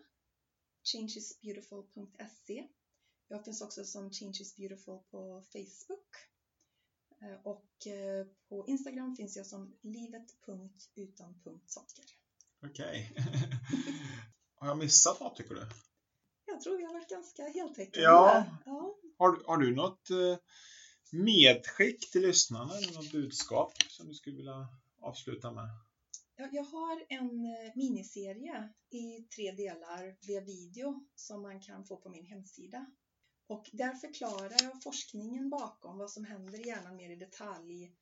changesbeautiful.se. Jag finns också som Changes Beautiful på Facebook. Eh, Och eh, på Instagram finns jag som livet.utan.saker. Okej. har jag missat något tycker du? Jag tror vi har varit ganska heltäckande. Ja. ja. Har, har du något eh, medskick till lyssnarna eller något budskap som du skulle vilja avsluta med? Ja, Jag har en miniserie i tre delar via video som man kan få på min hemsida. Och där förklarar jag forskningen bakom vad som händer i hjärnan mer i detalj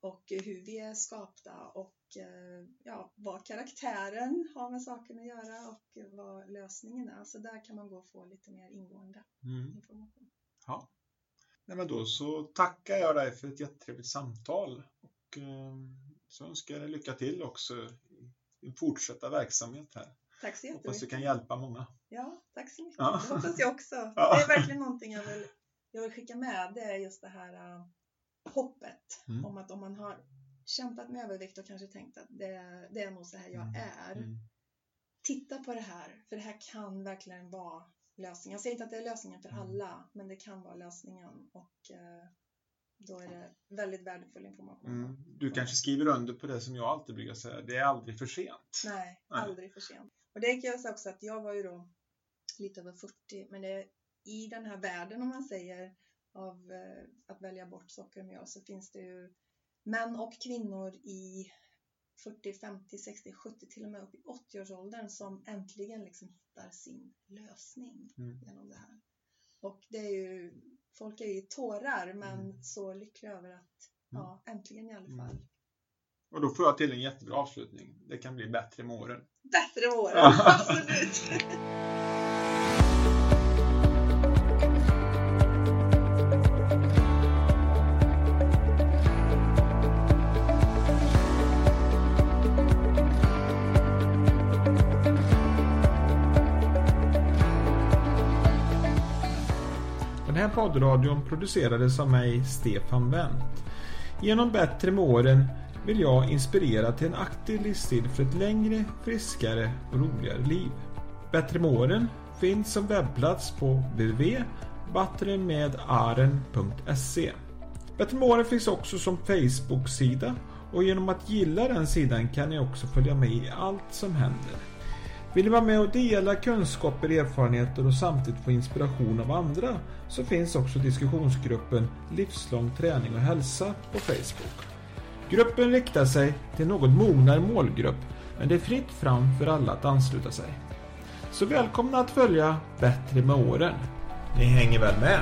och hur vi är skapta och eh, ja, vad karaktären har med saken att göra och vad lösningen är. Så där kan man gå och få lite mer ingående Mm. information. Ja. Nej, men då så tackar jag dig för ett jättetrevligt samtal och eh, så önskar jag dig lycka till också i din fortsatta verksamhet här. Tack så Hoppas du jättemycket. kan hjälpa många. Ja, tack så mycket. Ja. Det hoppas jag också. Ja. Det är verkligen någonting jag vill, jag vill skicka med. Det är just det här uh, hoppet Mm. om att om man har kämpat med övervikt och kanske tänkt att det, det är nog så här jag Mm. är. Mm. Titta på det här, för det här kan verkligen vara lösningen. Jag säger inte att det är lösningen för Mm. alla, men det kan vara lösningen och eh, då är det väldigt värdefull information. Mm. Du kanske skriver under på det som jag alltid brukar säga, det är aldrig för sent. Nej, Nej. aldrig för sent. Och det kan jag säga också att jag var ju då lite över 40, men det i den här världen om man säger av eh, att välja bort socker och mjöl så finns det ju män och kvinnor i 40, 50, 60, 70, till och med upp i 80-årsåldern som äntligen liksom hittar sin lösning Mm. genom det här. Och det är ju, folk är ju i tårar men Mm. så lyckliga över att, ja, äntligen i alla Mm. fall. Och då får jag till en jättebra avslutning. Det kan bli bättre med åren. Bättre åren, Ja. absolut! Den här poddradion producerades av mig, Stefan Wendt. Genom Bättre med åren vill jag inspirera till en aktiv livsstil för ett längre, friskare och roligare liv. Bättre med åren finns som webbplats på www.battremedaren.se. Bättre med åren finns också som Facebook-sida och genom att gilla den sidan kan ni också följa med i allt som händer. Vill ni vara med och dela kunskaper, erfarenheter och samtidigt få inspiration av andra så finns också diskussionsgruppen Livslång träning och hälsa på Facebook. Gruppen riktar sig till en något mognare målgrupp men det är fritt fram för alla att ansluta sig. Så välkomna att följa Bättre med åren. Ni hänger väl med?